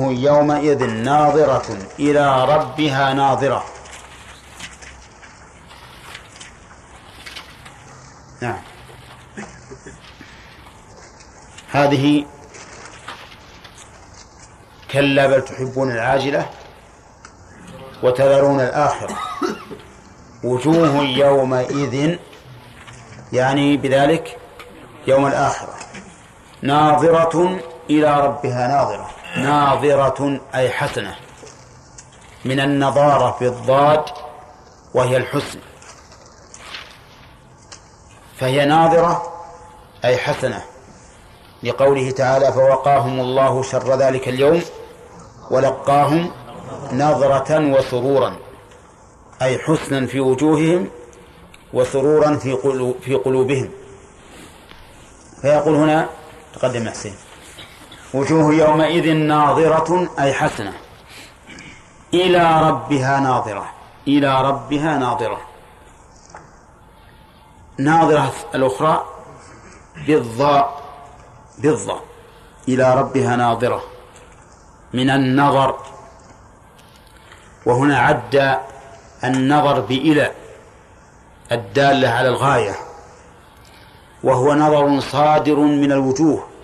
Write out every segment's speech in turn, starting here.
يومئذ ناظرة إلى ربها ناظرة. نعم. هذه كلا بل تحبون العاجلة وتذرون الآخرة. وجوه يومئذ يعني بذلك يوم الآخرة. ناظرة إلى ربها ناظرة. ناظرة أي حسنة من النظارة بالضاد وهي الحسن. فهي ناظرة أي حسنة لقوله تعالى فوقاهم الله شر ذلك اليوم ولقاهم نظرة وسرورا أي حسنا في وجوههم وسرورا في في قلوبهم. فيقول هنا تقدم حسين. وجوه يومئذ ناظرة أي حسنة. إلى ربها ناظرة. إلى ربها ناظرة. ناظرة الأخرى بالضاء بالضاء. إلى ربها ناظرة. من النظر. وهنا عد النظر بإلى الدالة على الغاية. وهو نظر صادر من الوجوه.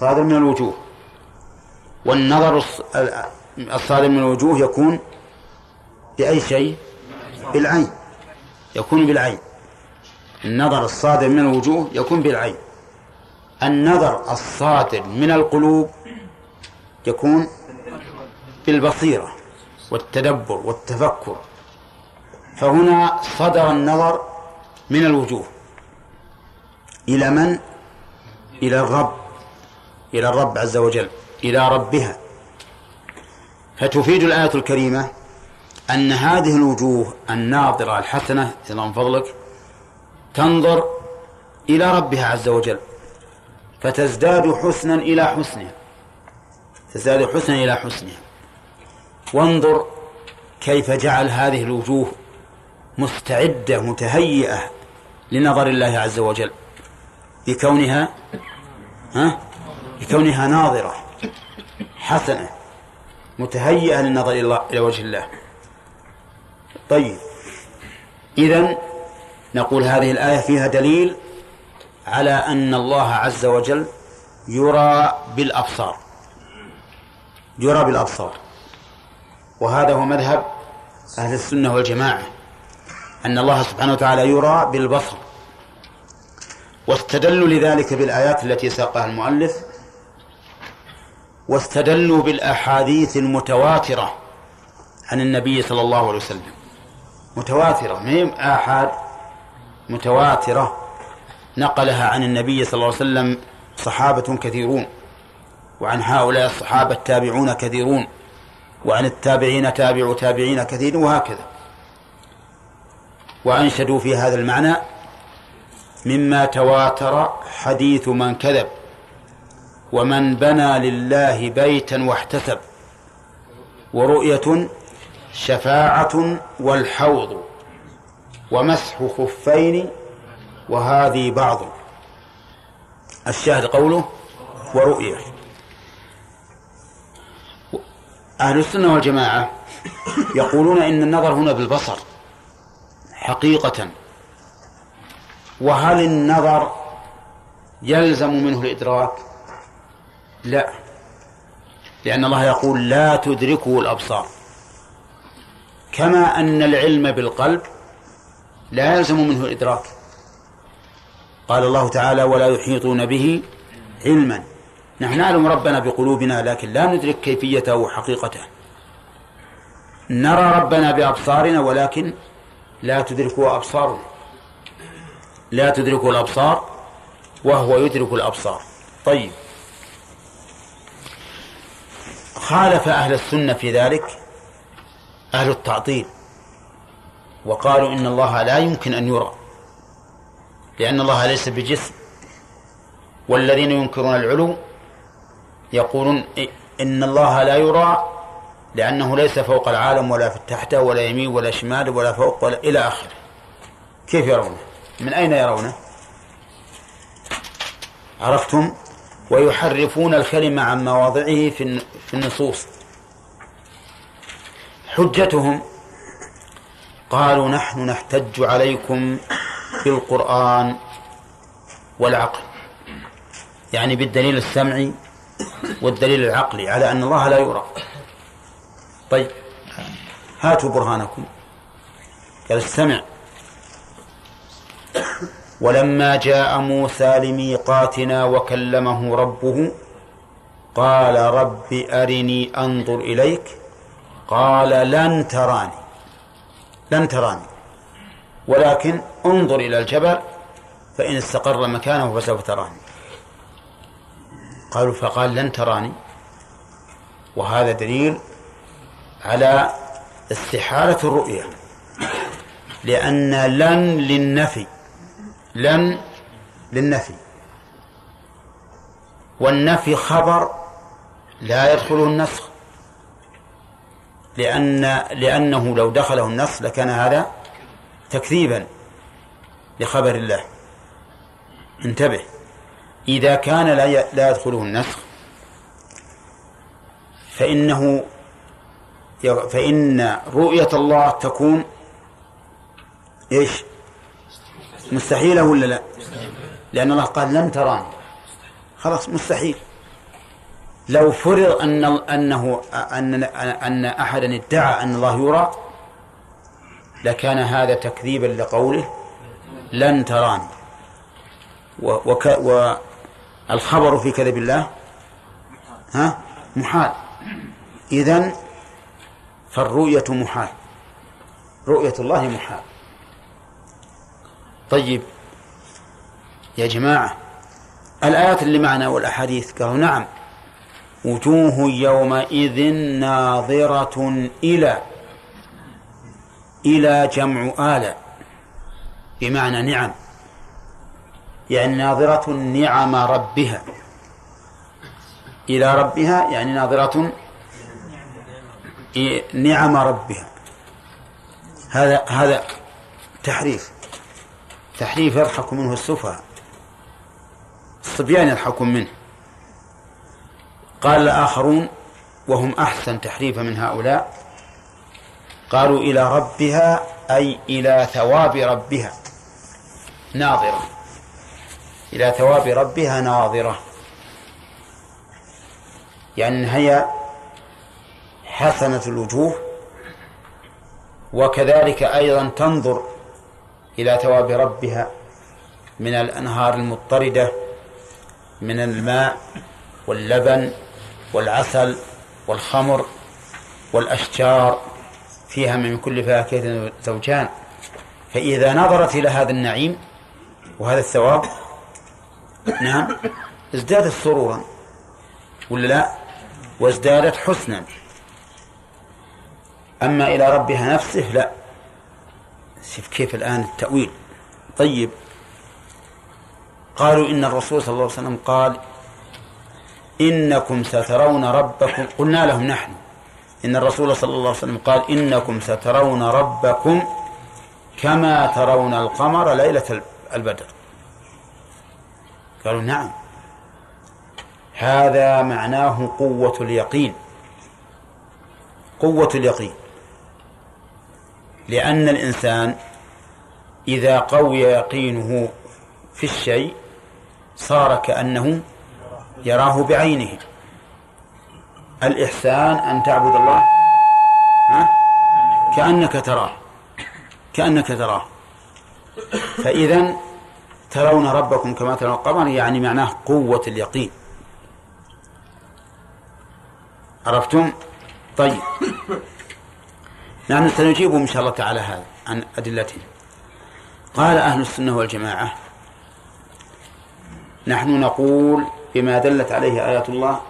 صادر من الوجوه. والنظر الصادر من الوجوه يكون بأي شيء؟ بالعين. يكون بالعين. النظر الصادر من الوجوه يكون بالعين. النظر الصادر من القلوب يكون بالبصيرة والتدبر والتفكر. فهنا صدر النظر من الوجوه. إلى من؟ إلى الرب. إلى الرب عز وجل إلى ربها. فتفيد الآية الكريمة أن هذه الوجوه الناظرة الحسنة من فضلك تنظر إلى ربها عز وجل فتزداد حسنا إلى حسنها. تزداد حسنا إلى حسنها. وانظر كيف جعل هذه الوجوه مستعدة متهيئة لنظر الله عز وجل بكونها ها؟ بكونها ناظرة حسنة متهيئة للنظر إلى, إلى وجه الله. طيب إذا نقول هذه الآية فيها دليل على أن الله عز وجل يرى بالأبصار. يرى بالأبصار. وهذا هو مذهب أهل السنة والجماعة أن الله سبحانه وتعالى يرى بالبصر. واستدلوا لذلك بالآيات التي ساقها المؤلف واستدلوا بالأحاديث المتواترة عن النبي صلى الله عليه وسلم. متواترة ما هي آحاد؟ متواترة. نقلها عن النبي صلى الله عليه وسلم صحابة كثيرون وعن هؤلاء الصحابة التابعون كثيرون وعن التابعين تابع تابعين كثير وهكذا. وأنشدوا في هذا المعنى مما تواتر حديث من كذب. ومن بنى لله بيتا واحتسب. ورؤية شفاعة والحوض. ومسح خفين وهذه بعض. الشاهد قوله ورؤية. أهل السنة والجماعة يقولون إن النظر هنا بالبصر حقيقة. وهل النظر يلزم منه الإدراك؟ لا. لأن الله يقول لا تدركه الأبصار. كما أن العلم بالقلب لا يلزم منه الإدراك. قال الله تعالى ولا يحيطون به علما. نحن نعلم ربنا بقلوبنا لكن لا ندرك كيفيته وحقيقته. نرى ربنا بأبصارنا ولكن لا تدركه أبصارنا لا تدركه الأبصار وهو يدرك الأبصار. طيب. خالف أهل السنة في ذلك أهل التعطيل وقالوا إن الله لا يمكن أن يرى لأن الله ليس بجسم والذين ينكرون العلو يقولون إن الله لا يرى لأنه ليس فوق العالم ولا في تحته ولا يمين ولا شمال ولا فوق ولا إلى آخره. كيف يرونه؟ من أين يرونه؟ عرفتم؟ ويحرفون الكلمة عن مواضعه في النصوص. حجتهم قالوا نحن نحتج عليكم بالقرآن والعقل. يعني بالدليل السمعي والدليل العقلي على أن الله لا يرى. طيب هاتوا برهانكم. قال استمع ولما جاء موسى لميقاتنا وكلمه ربه قال رب أرني أنظر إليك قال لن تراني لن تراني ولكن انظر إلى الجبل فإن استقر مكانه فسوف تراني. قالوا فقال لن تراني وهذا دليل على استحالة الرؤية لأن لن للنفي لن للنفي. والنفي خبر لا يدخله النسخ. لأن لأنه لو دخله النص لكان هذا تكذيبا لخبر الله. انتبه. إذا كان لا لا يدخله النسخ فإنه فإن رؤية الله تكون إيش؟ مستحيلة ولا لا؟ لأن الله قال لن تراني. خلاص مستحيل. لو فرض أن أنه أن أن أحدا ادعى أن الله يرى لكان هذا تكذيبا لقوله لن تراني. والخبر في كذب الله ها؟ محال. إذن فالرؤية محال. رؤية الله محال. طيب. يا جماعة الآيات اللي معنا والأحاديث؟ قالوا نعم. وجوه يومئذ ناظرة إلى إلى جمع آلة بمعنى نعم. يعني ناظرة نعم ربها. إلى ربها يعني ناظرة نعم ربها. هذا هذا تحريف. تحريف يضحك منه السفهاء. الصبيان يضحكون منه. قال الآخرون وهم أحسن تحريفا من هؤلاء. قالوا إلى ربها أي إلى ثواب ربها. ناظرة. إلى ثواب ربها ناظرة. يعني هي حسنة الوجوه وكذلك أيضا تنظر إلى ثواب ربها من الأنهار المضطردة من الماء واللبن والعسل والخمر والأشجار فيها من كل فاكهة زوجان. فإذا نظرت إلى هذا النعيم وهذا الثواب نعم ازدادت سرورا ولا لا؟ وازدادت حسنا. أما إلى ربها نفسه لا. شوف كيف الآن التأويل. طيب. قالوا إن الرسول صلى الله عليه وسلم قال إنكم سترون ربكم. قلنا لهم نحن. إن الرسول صلى الله عليه وسلم قال إنكم سترون ربكم كما ترون القمر ليلة البدر. قالوا نعم. هذا معناه قوة اليقين. قوة اليقين. لأن الإنسان إذا قوي يقينه في الشيء صار كأنه يراه بعينه. الإحسان أن تعبد الله كأنك تراه كأنك تراه. فإذا ترون ربكم كما ترون القمر يعني معناه قوة اليقين. عرفتم؟ طيب. نحن سنجيب إن شاء الله تعالى هذا عن أدلته قال أهل السنة والجماعة نحن نقول بما دلت عليه آيات الله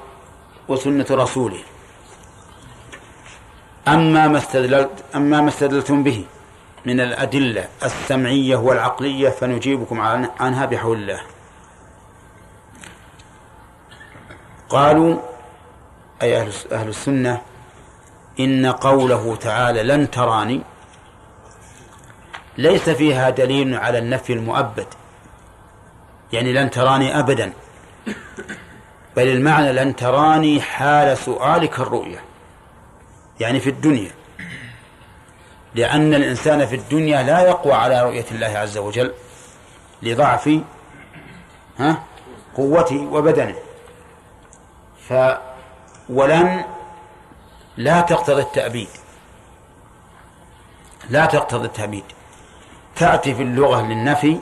وسنة رسوله أما ما استدللت أما ما استدلتم به من الأدلة السمعية والعقلية فنجيبكم عنها بحول الله. قالوا أي أهل السنة إن قوله تعالى لن تراني ليس فيها دليل على النفي المؤبد. يعني لن تراني أبدا. بل المعنى لن تراني حال سؤالك الرؤية. يعني في الدنيا. لأن الإنسان في الدنيا لا يقوى على رؤية الله عز وجل لضعف ها قوته وبدنه. ف ولن لا تقتضي التأبيد. لا تقتضي التأبيد. تأتي في اللغة للنفي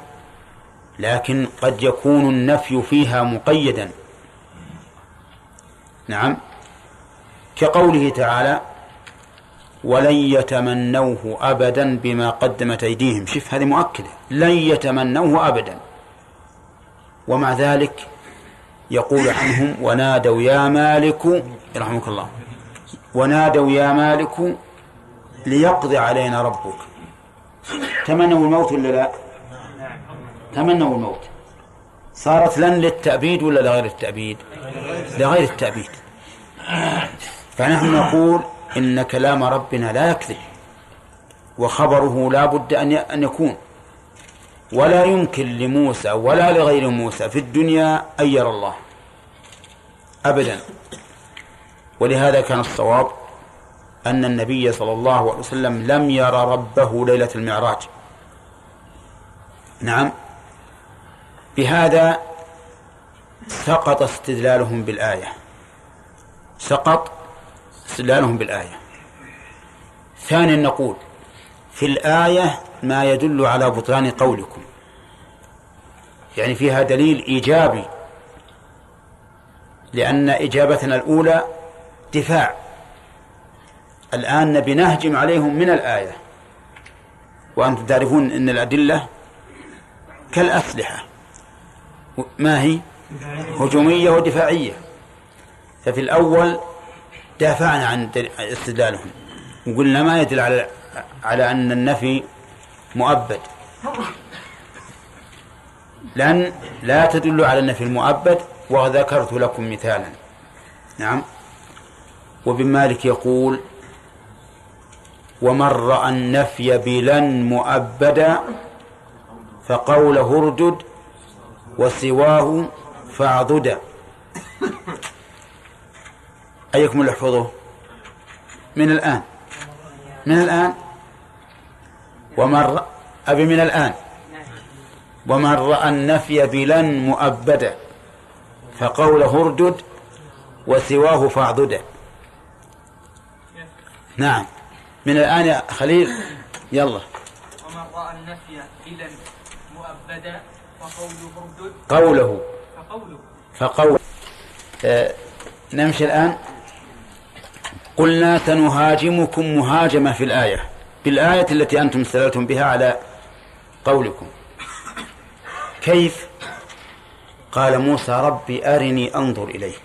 لكن قد يكون النفي فيها مقيدا. نعم. كقوله تعالى ولن يتمنوه أبدا بما قدمت أيديهم. شف هذه مؤكدة. لن يتمنوه أبدا. ومع ذلك يقول عنهم ونادوا يا مالك يرحمك الله. ونادوا يا مالك ليقضي علينا ربك. تمنوا الموت ولا لا؟ تمنوا الموت. صارت لن للتأبيد ولا لغير التأبيد؟ لغير التأبيد. فنحن نقول إن كلام ربنا لا يكذب وخبره لا بد أن يكون. ولا يمكن لموسى ولا لغير موسى في الدنيا أن يرى الله. أبدا. ولهذا كان الصواب أن النبي صلى الله عليه وسلم لم يرى ربه ليلة المعراج. نعم. بهذا سقط استدلالهم بالآية. سقط استدلالهم بالآية. ثانيا نقول في الآية ما يدل على بطلان قولكم. يعني فيها دليل إيجابي لأن إجابتنا الأولى دفاع الآن نبي نهجم عليهم من الآية. وأنتم تعرفون أن الأدلة كالأسلحة. ما هي؟ هجومية ودفاعية. ففي الأول دافعنا عن استدلالهم. وقلنا ما يدل على على أن النفي مؤبد. لأن لا تدل على النفي المؤبد وذكرت لكم مثالا. نعم. وابن مالك يقول ومن رأى النفي بلن مؤبدا فقوله اردد وسواه فاعضدا. أيكم يحفظه؟ من الآن. من الآن؟ ومن أبي من الآن. ومن رأى النفي بلن مؤبدا فقوله اردد وسواه فاعضدا. نعم. من الآن يا خليل يلا. ومن رأى النفي بلن مؤبدا فقوله اردد. قوله. فقوله. فقول. آه نمشي الآن. قلنا سنهاجمكم مهاجمة في الآية بالآية التي أنتم استدلتم بها على قولكم. كيف؟ قال موسى ربي أرني أنظر إليك.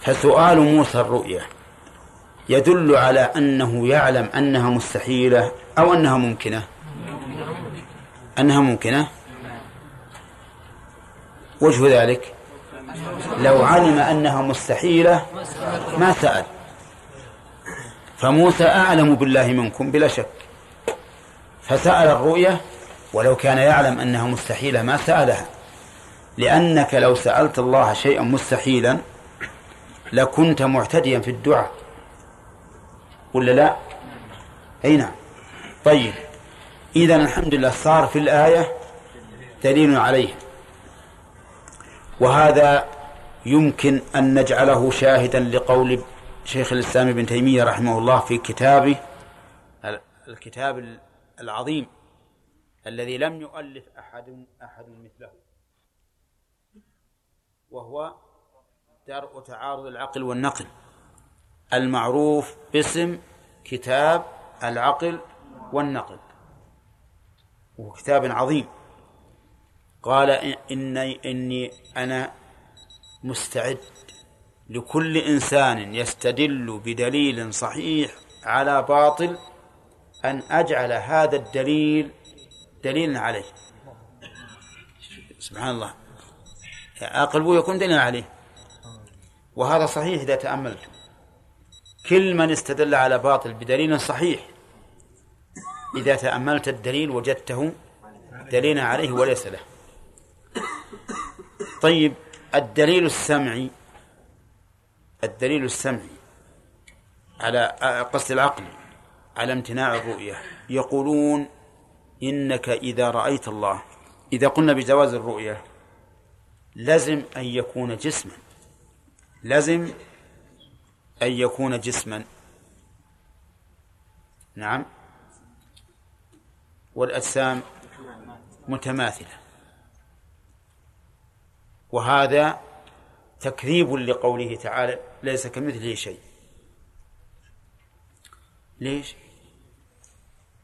فسؤال موسى الرؤيا. يدل على أنه يعلم أنها مستحيلة أو أنها ممكنة. أنها ممكنة. وجه ذلك لو علم أنها مستحيلة ما سأل. فموسى أعلم بالله منكم بلا شك. فسأل الرؤية ولو كان يعلم أنها مستحيلة ما سألها. لأنك لو سألت الله شيئا مستحيلا لكنت معتديا في الدعاء. ولا لا؟ أي نعم. طيب. إذا الحمد لله صار في الآية دليل عليه. وهذا يمكن أن نجعله شاهدا لقول شيخ الإسلام ابن تيمية رحمه الله في كتابه الكتاب العظيم الذي لم يؤلف أحد أحد مثله. وهو درء تعارض العقل والنقل. المعروف باسم كتاب العقل والنقل وهو كتاب عظيم. قال إني إني أنا مستعد لكل إنسان يستدل بدليل صحيح على باطل أن أجعل هذا الدليل دليلا عليه. سبحان الله. عقل يكون دليلا عليه. وهذا صحيح إذا تأملت. كل من استدل على باطل بدليل صحيح. إذا تأملت الدليل وجدته دليلا عليه وليس له. طيب الدليل السمعي الدليل السمعي على قصد العقل على امتناع الرؤية. يقولون إنك إذا رأيت الله إذا قلنا بجواز الرؤية لزم أن يكون جسما. لزم أن يكون جسما. نعم. والأجسام متماثلة. وهذا تكذيب لقوله تعالى ليس كمثله شيء. ليش؟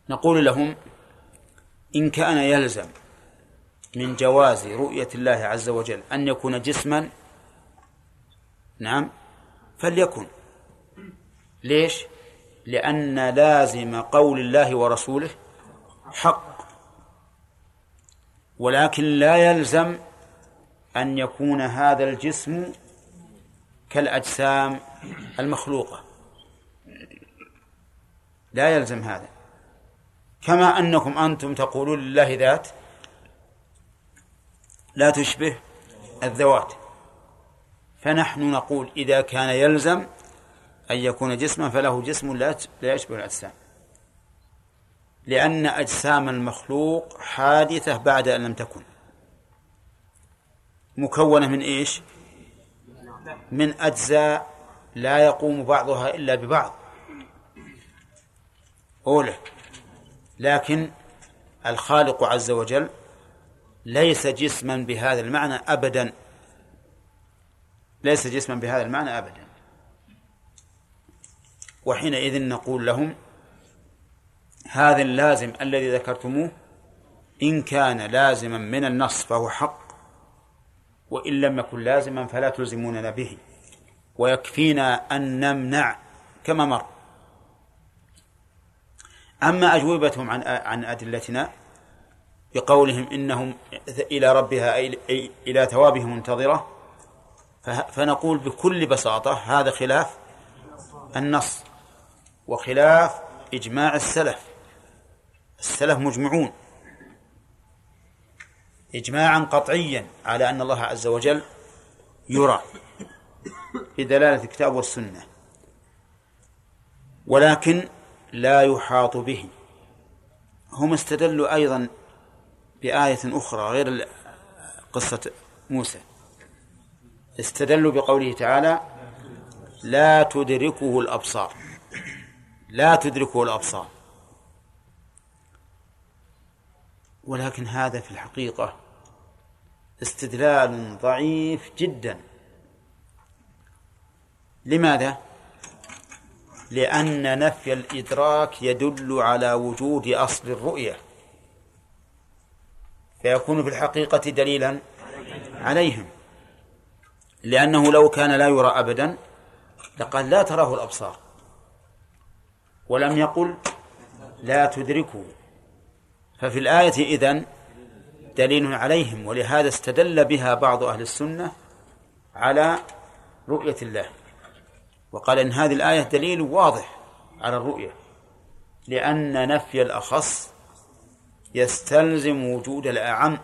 نقول لهم إن كان يلزم من جواز رؤية الله عز وجل أن يكون جسما نعم فليكن. ليش؟ لأن لازم قول الله ورسوله حق. ولكن لا يلزم أن يكون هذا الجسم كالأجسام المخلوقة. لا يلزم هذا. كما أنكم أنتم تقولون لله ذات لا تشبه الذوات. فنحن نقول إذا كان يلزم أن يكون جسما فله جسم لا يشبه الأجسام. لأن أجسام المخلوق حادثة بعد أن لم تكن. مكونة من إيش؟ من أجزاء لا يقوم بعضها إلا ببعض. أولى. لكن الخالق عز وجل ليس جسما بهذا المعنى أبدا. ليس جسما بهذا المعنى أبدا. وحينئذ نقول لهم هذا اللازم الذي ذكرتموه إن كان لازما من النص فهو حق وإن لم يكن لازما فلا تلزموننا به ويكفينا أن نمنع كما مر. أما أجوبتهم عن عن أدلتنا بقولهم إنهم إلى ربها أي إلى ثوابهم منتظرة فنقول بكل بساطة هذا خلاف النص. وخلاف إجماع السلف. السلف مجمعون. إجماعا قطعيا على أن الله عز وجل يرى بدلالة الكتاب والسنة ولكن لا يحاط به. هم استدلوا أيضا بآية أخرى غير قصة موسى. استدلوا بقوله تعالى لا تدركه الأبصار. لا تدركه الأبصار. ولكن هذا في الحقيقة استدلال ضعيف جدا. لماذا؟ لأن نفي الإدراك يدل على وجود أصل الرؤية. فيكون في الحقيقة دليلا عليهم. لأنه لو كان لا يرى أبدا لقال لا تراه الأبصار. ولم يقل لا تدركه. ففي الآية إذن دليل عليهم ولهذا استدل بها بعض أهل السنة على رؤية الله. وقال إن هذه الآية دليل واضح على الرؤية لأن نفي الأخص يستلزم وجود الأعم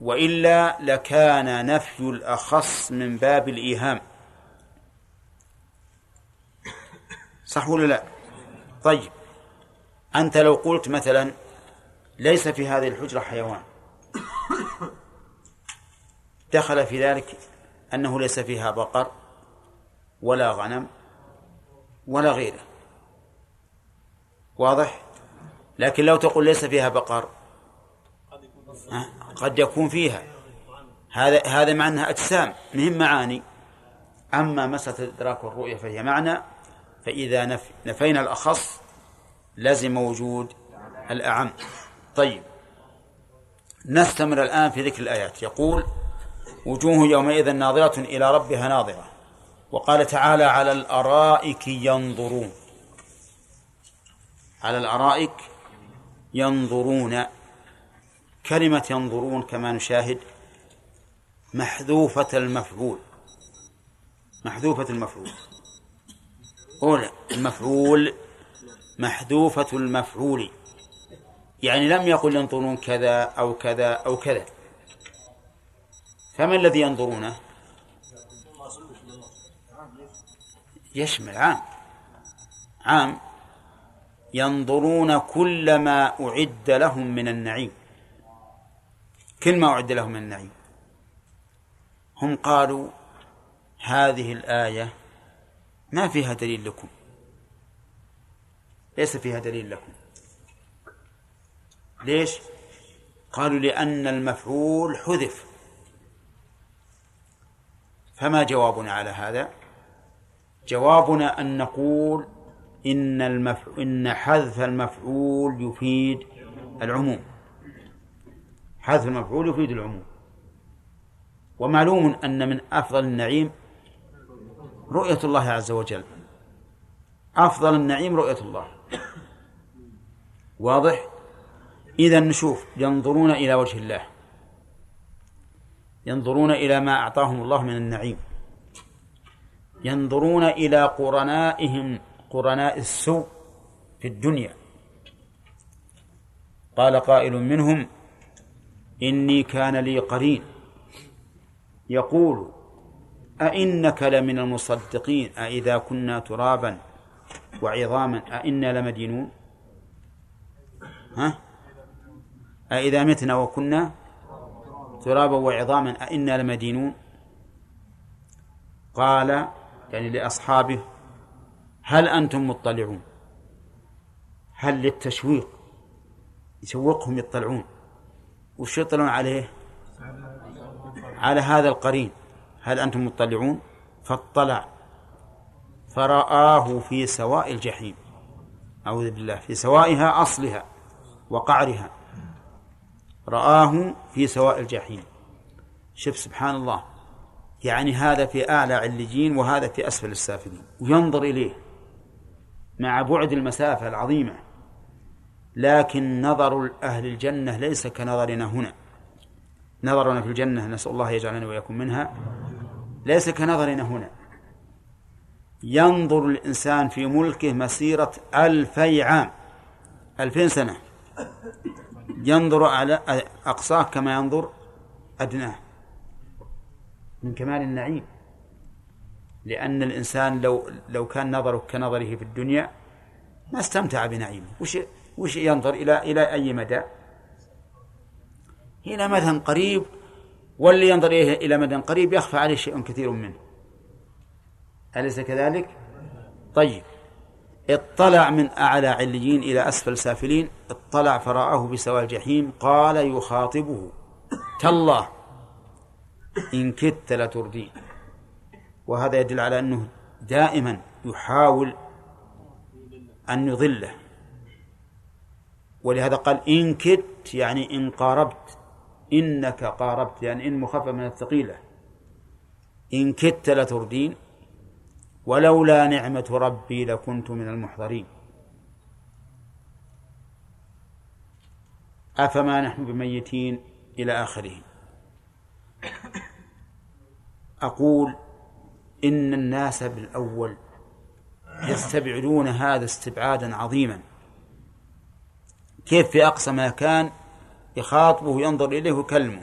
وإلا لكان نفي الأخص من باب الإيهام. صح ولا لا؟ طيب. أنت لو قلت مثلا ليس في هذه الحجرة حيوان. دخل في ذلك أنه ليس فيها بقر ولا غنم ولا غيره. واضح؟ لكن لو تقول ليس فيها بقر قد يكون فيها. هذا هذا مع انها أجسام مهم معاني. أما مسألة الادراك والرؤيه فهي معنى فإذا نف... نفينا الأخص لزم وجود الأعم. طيب. نستمر الآن في ذكر الآيات. يقول وجوه يومئذ ناظرة إلى ربها ناظرة. وقال تعالى على الأرائك ينظرون. على الأرائك ينظرون. كلمة ينظرون كما نشاهد محذوفة المفعول. محذوفة المفعول. أولى المفعول محذوفة المفعول. يعني لم يقل ينظرون كذا أو كذا أو كذا. فما الذي ينظرونه؟ يشمل عام. عام. ينظرون كل ما أعد لهم من النعيم. كل ما أعد لهم من النعيم. هم قالوا هذه الآية ما فيها دليل لكم. ليس فيها دليل لكم. ليش؟ قالوا لأن المفعول حذف. فما جوابنا على هذا؟ جوابنا أن نقول إن المف... إن حذف المفعول يفيد العموم. حذف المفعول يفيد العموم. ومعلوم أن من أفضل النعيم رؤية الله عز وجل. أفضل النعيم رؤية الله. واضح؟ إذا نشوف ينظرون إلى وجه الله. ينظرون إلى ما أعطاهم الله من النعيم. ينظرون إلى قرنائهم قرناء السوء في الدنيا. قال قائل منهم إني كان لي قرين. يقول أئنك لمن المصدقين؟ أئذا كنا ترابا وعظاما أئنا لمدينون؟ ها؟ أئذا متنا وكنا ترابا وعظاما أئنا لمدينون؟ قال يعني لأصحابه هل أنتم مطلعون؟ هل للتشويق؟ يشوقهم يطلعون. وش يطلعون عليه؟ على هذا القرين. هل أنتم مطلعون؟ فاطلع. فرآه في سواء الجحيم. أعوذ بالله. في سوائها أصلها وقعرها. رآه في سواء الجحيم. شوف سبحان الله. يعني هذا في أعلى علجين وهذا في أسفل السافلين. وينظر إليه مع بعد المسافة العظيمة. لكن نظر أهل الجنة ليس كنظرنا هنا. نظرنا في الجنة نسأل الله يجعلنا وإياكم منها. ليس كنظرنا هنا. ينظر الإنسان في ملكه مسيرة ألفي عام ألفين سنة. ينظر على أقصاه كما ينظر أدناه من كمال النعيم. لأن الإنسان لو لو كان نظره كنظره في الدنيا ما استمتع بنعيمه. وش وش ينظر إلى إلى أي مدى؟ إلى مدى قريب واللي ينظر إلى مدى قريب يخفى عليه شيء كثير منه. أليس كذلك؟ طيب. اطلع من أعلى عليين إلى أسفل سافلين. اطلع فرآه بسواء الجحيم. قال يخاطبه. تالله. إن كدت لتردين. وهذا يدل على أنه دائما يحاول أن يضله. ولهذا قال إن كدت يعني إن قاربت. إنك قاربت يعني إن مخفف من الثقيلة. إن كدت لتردين ولولا نعمة ربي لكنت من المحضرين. أفما نحن بميتين إلى آخره. أقول إن الناس بالأول يستبعدون هذا استبعادا عظيما. كيف في أقصى مكان يخاطبه ينظر إليه ويكلمه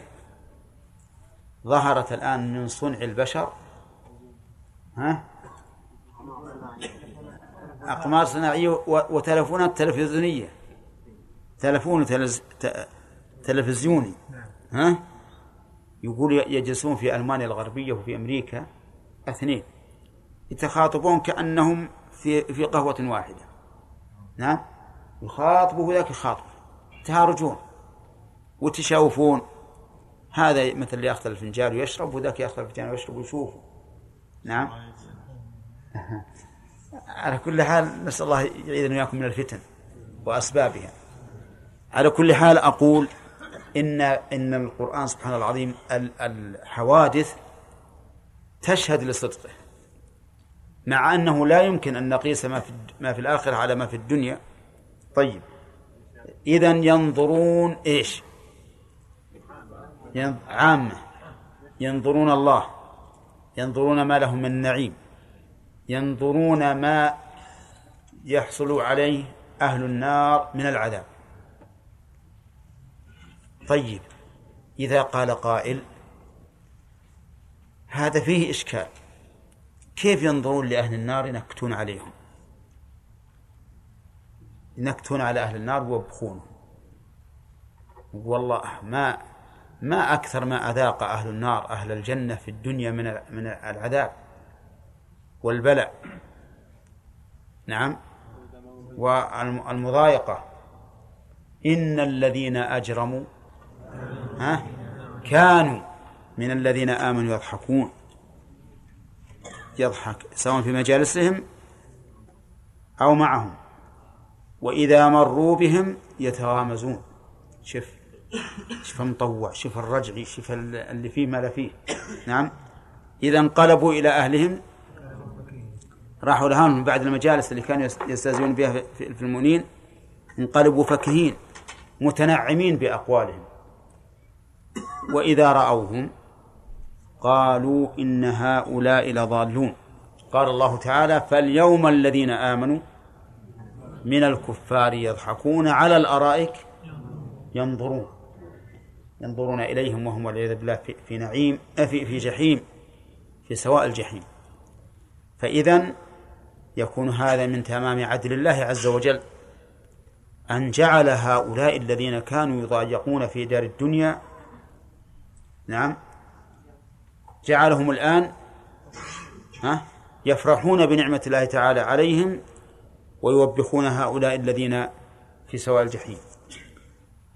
ظهرت الآن من صنع البشر. ها؟ أقمار صناعية وتلفونات تلفزيونية. تلفون تلفزيوني. ها؟ يقول يجلسون في ألمانيا الغربية وفي أمريكا اثنين. يتخاطبون كأنهم في في قهوة واحدة. نعم؟ يخاطبه ذاك يخاطب تهارجون. وتشاوفون. هذا مثل يأخذ الفنجان ويشرب وذاك يأخذ الفنجان ويشرب ويشوفه. نعم. على كل حال نسأل الله يعيذنا وإياكم من الفتن وأسبابها. على كل حال أقول إن إن القرآن سبحانه العظيم الحوادث تشهد لصدقه مع أنه لا يمكن أن نقيس ما في ما في الآخرة على ما في الدنيا. طيب. إذا ينظرون إيش؟ عامة ينظرون الله. ينظرون ما لهم من نعيم. ينظرون ما يحصل عليه أهل النار من العذاب. طيب إذا قال قائل هذا فيه إشكال. كيف ينظرون لأهل النار ينكتون عليهم؟ ينكتون على أهل النار ويبخونهم. والله ما ما أكثر ما أذاق أهل النار أهل الجنة في الدنيا من من العذاب والبلاء. نعم. والمضايقة. إن الذين أجرموا ها كانوا من الذين آمنوا يضحكون. يضحك سواء في مجالسهم أو معهم. وإذا مروا بهم يتغامزون. شوف شوف المطوع شوف الرجعي شوف اللي فيه ما لا فيه. نعم؟ إذا انقلبوا إلى أهلهم راحوا لهان من بعد المجالس اللي كانوا يستهزئون بها في المؤمنين انقلبوا فكهين متنعمين بأقوالهم. وإذا رأوهم قالوا إن هؤلاء لضالون. قال الله تعالى فاليوم الذين آمنوا من الكفار يضحكون على الأرائك ينظرون. ينظرون إليهم وهم والعياذ بالله في نعيم في في جحيم في سواء الجحيم. فإذا يكون هذا من تمام عدل الله عز وجل أن جعل هؤلاء الذين كانوا يضايقون في دار الدنيا نعم جعلهم الآن ها يفرحون بنعمة الله تعالى عليهم ويوبخون هؤلاء الذين في سواء الجحيم.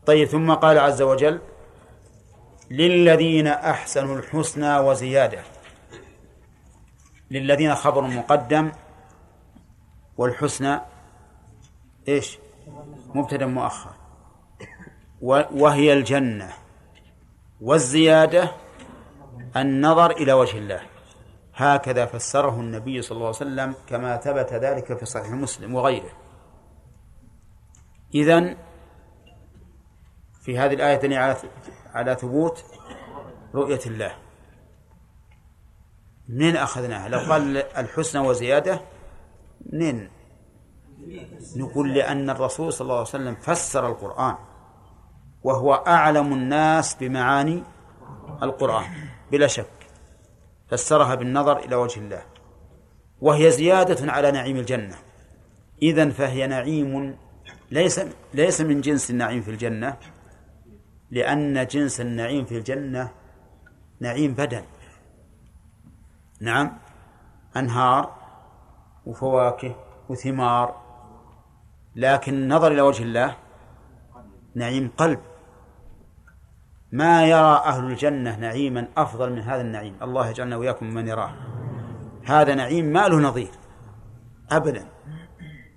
طيب ثم قال عز وجل للذين أحسنوا الحسنى وزيادة. للذين خبر مقدم والحسنى إيش؟ مبتدا مؤخر. وهي الجنة. والزيادة النظر إلى وجه الله. هكذا فسره النبي صلى الله عليه وسلم كما ثبت ذلك في صحيح مسلم وغيره. إذن في هذه الآية على على ثبوت رؤية الله. منين أخذناها؟ لو قال الحسنى وزيادة منين؟ نقول لأن الرسول صلى الله عليه وسلم فسر القرآن وهو أعلم الناس بمعاني القرآن بلا شك. فسرها بالنظر إلى وجه الله. وهي زيادة على نعيم الجنة. إذا فهي نعيم ليس ليس من جنس النعيم في الجنة. لأن جنس النعيم في الجنة نعيم بدن. نعم أنهار وفواكه وثمار لكن النظر إلى وجه الله نعيم قلب. ما يرى أهل الجنة نعيما أفضل من هذا النعيم؟ الله يجعلنا وإياكم من يراه. هذا نعيم ما له نظير أبدا.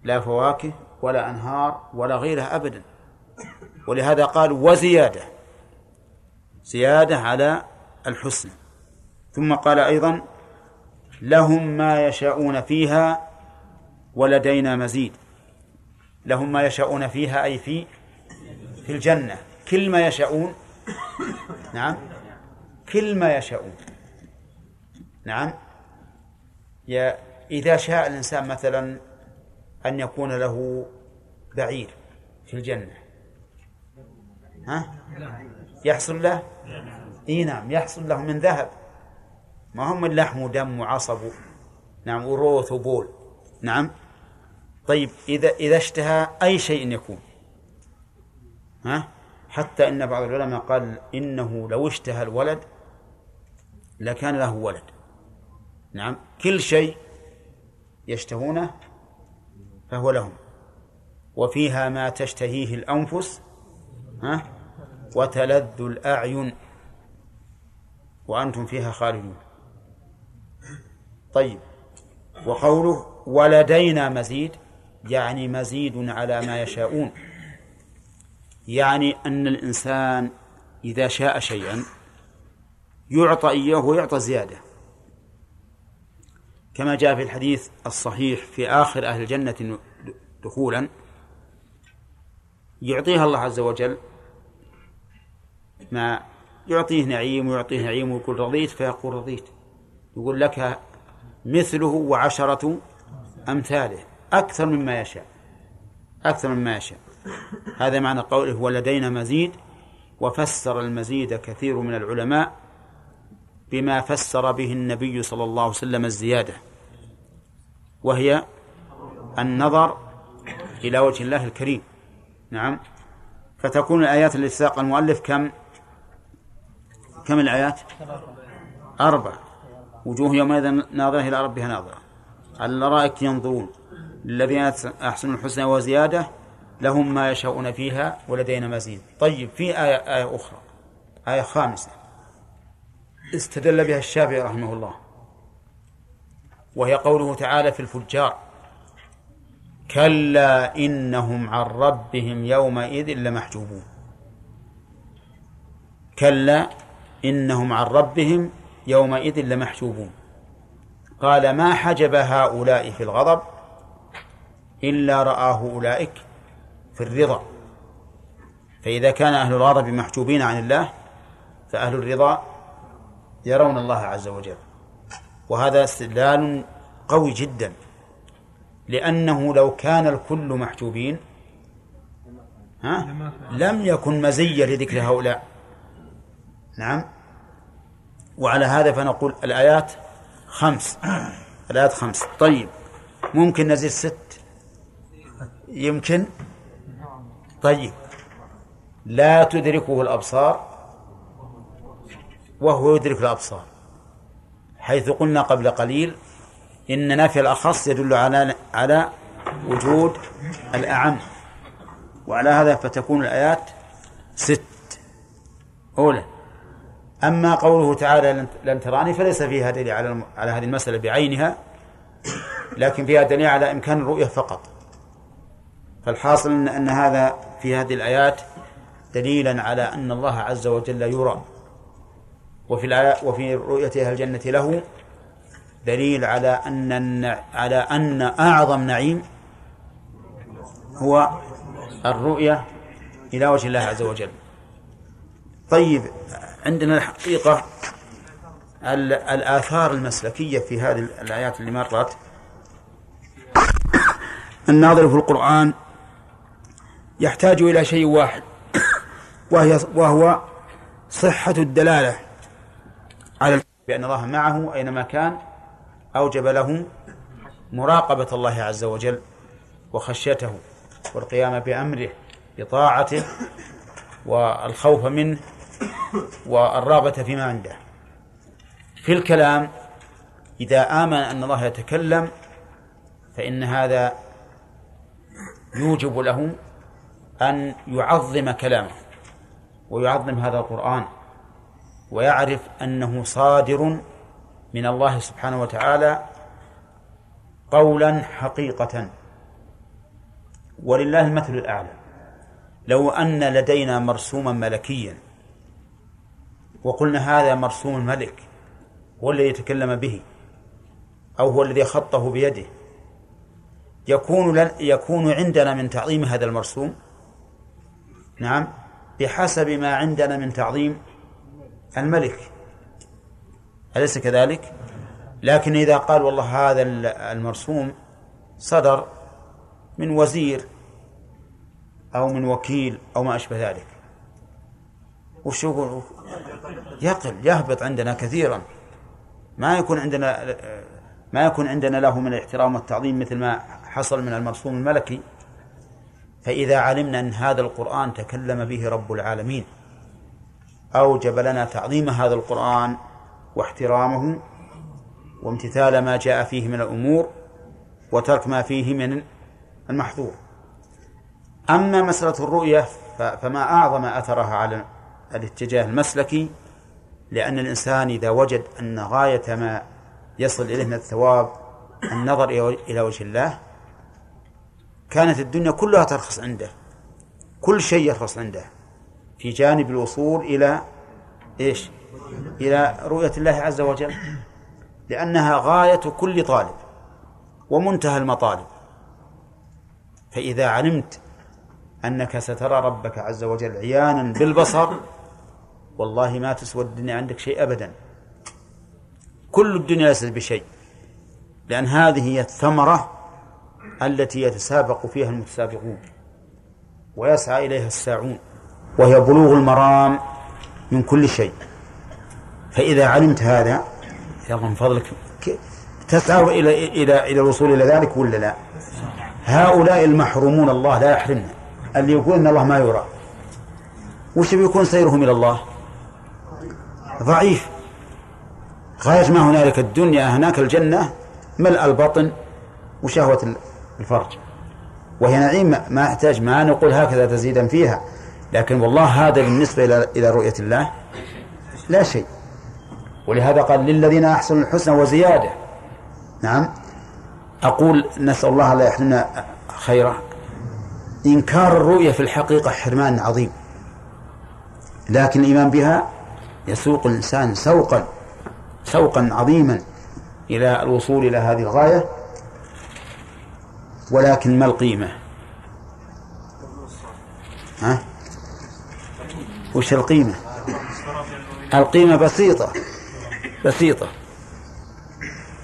لا فواكه ولا أنهار ولا غيرها أبدا. ولهذا قال وزيادة. زيادة على الحسن. ثم قال أيضا لهم ما يشاءون فيها ولدينا مزيد. لهم ما يشاءون فيها أي في في الجنة. كل ما يشاءون نعم كل ما يشاءون. نعم. يا إذا شاء الإنسان مثلا أن يكون له بعير في الجنة. ها؟ يحصل له؟ إي نعم يحصل له من ذهب. ما هم من لحم ودم وعصب نعم وروث وبول. نعم. طيب إذا إذا اشتهى أي شيء يكون. ها؟ حتى إن بعض العلماء قال إنه لو اشتهى الولد لكان له ولد. نعم. كل شيء يشتهونه فهو لهم. وفيها ما تشتهيه الأنفس. ها؟ وتلذ الأعين وأنتم فيها خالدون. طيب وقوله ولدينا مزيد يعني مزيد على ما يشاءون. يعني أن الإنسان إذا شاء شيئا يعطى إياه ويعطى زيادة. كما جاء في الحديث الصحيح في آخر أهل الجنة دخولا يعطيها الله عز وجل ما يعطيه نعيم ويعطيه نعيم ويقول رضيت فيقول رضيت. يقول لك مثله وعشرة أمثاله أكثر مما يشاء أكثر مما يشاء. هذا معنى قوله ولدينا مزيد وفسر المزيد كثير من العلماء بما فسر به النبي صلى الله عليه وسلم الزيادة وهي النظر إلى وجه الله الكريم. نعم. فتكون الآيات التي ساق المؤلف كم؟ كم الآيات؟ أربع. وجوه يومئذ ناظرة إلى ربها ناظرة. على الأرائك ينظرون. للذين أحسنوا الحسنى وزيادة لهم ما يشاءون فيها ولدينا مزيد. طيب في آية, آية أخرى. آية خامسة. استدل بها الشافعي رحمه الله. وهي قوله تعالى في الفجار كلا إنهم عن ربهم يومئذ لمحجوبون. كلا إنهم عن ربهم يومئذ لمحجوبون. قال ما حجب هؤلاء في الغضب إلا رآه أولئك في الرضا. فإذا كان أهل الغضب محجوبين عن الله فأهل الرضا يرون الله عز وجل. وهذا استدلال قوي جدا لأنه لو كان الكل محجوبين ها لم يكن مزية لذكر هؤلاء. نعم. وعلى هذا فنقول الآيات خمس. الآيات خمس. طيب ممكن نزيد ست؟ يمكن؟ طيب. لا تدركه الأبصار وهو يدرك الأبصار. حيث قلنا قبل قليل إن نفي الأخص يدل على على وجود الأعم. وعلى هذا فتكون الآيات ست. أولى. أما قوله تعالى لن تراني فليس فيها دليل على على هذه المسألة بعينها لكن فيها دليل على إمكان الرؤية فقط. فالحاصل أن, أن هذا في هذه الآيات دليلا على أن الله عز وجل يرى. وفي وفي رؤية أهل الجنة له دليل على أن على أن أعظم نعيم هو الرؤية إلى وجه الله عز وجل. طيب عندنا الحقيقة الآثار المسلكية في هذه الآيات اللي مرت. الناظر في القرآن يحتاج إلى شيء واحد وهي وهو صحة الدلالة على بأن الله معه أينما كان أوجب له مراقبة الله عز وجل وخشيته والقيام بأمره بطاعته والخوف منه والرغبة فيما عنده. في الكلام إذا آمن أن الله يتكلم فإن هذا يوجب له أن يعظم كلامه ويعظم هذا القرآن ويعرف أنه صادر من الله سبحانه وتعالى قولا حقيقة. ولله المثل الأعلى. لو أن لدينا مرسوما ملكيا وقلنا هذا مرسوم الملك هو الذي يتكلم به أو هو الذي خطه بيده. يكون يكون عندنا من تعظيم هذا المرسوم؟ نعم بحسب ما عندنا من تعظيم الملك. أليس كذلك؟ لكن إذا قال والله هذا المرسوم صدر من وزير أو من وكيل أو ما أشبه ذلك. وش يقول يقل يهبط عندنا كثيرا. ما يكون عندنا ما يكون عندنا له من الاحترام والتعظيم مثل ما حصل من المرسوم الملكي. فإذا علمنا أن هذا القرآن تكلم به رب العالمين أوجب لنا تعظيم هذا القرآن واحترامه وامتثال ما جاء فيه من الأمور وترك ما فيه من المحظور أما مسألة الرؤية فما أعظم أثرها على الاتجاه المسلكي لأن الإنسان إذا وجد أن غاية ما يصل إليه من الثواب النظر إلى وجه الله كانت الدنيا كلها ترخص عنده. كل شيء يرخص عنده. في جانب الوصول إلى إيش؟ إلى رؤية الله عز وجل. لأنها غاية كل طالب ومنتهى المطالب. فإذا علمت أنك سترى ربك عز وجل عيانا بالبصر والله ما تسوى الدنيا عندك شيء أبدا كل الدنيا ليست بشيء لأن هذه هي الثمرة التي يتسابق فيها المتسابقون ويسعى إليها الساعون وهي بلوغ المرام من كل شيء فإذا علمت هذا يلا من فضلك تسعى إلى إلى إلى الوصول إلى ذلك ولا لا؟ هؤلاء المحرومون الله لا يحرمنا اللي يقول إن الله ما يرى وش بيكون سيرهم إلى الله؟ ضعيف. غاية ما هنالك الدنيا هناك الجنة ملء البطن وشهوة الفرج. وهي نعيم ما يحتاج ما نقول هكذا تزيدا فيها. لكن والله هذا بالنسبة إلى إلى رؤية الله لا شيء. ولهذا قال للذين أحسنوا الحسنى وزيادة. نعم. أقول نسأل الله لا يحرمنا خيره إنكار الرؤية في الحقيقة حرمان عظيم. لكن الإيمان بها يسوق الإنسان سوقا سوقا عظيما إلى الوصول إلى هذه الغاية ولكن ما القيمة؟ ها؟ وش القيمة؟ القيمة بسيطة بسيطة.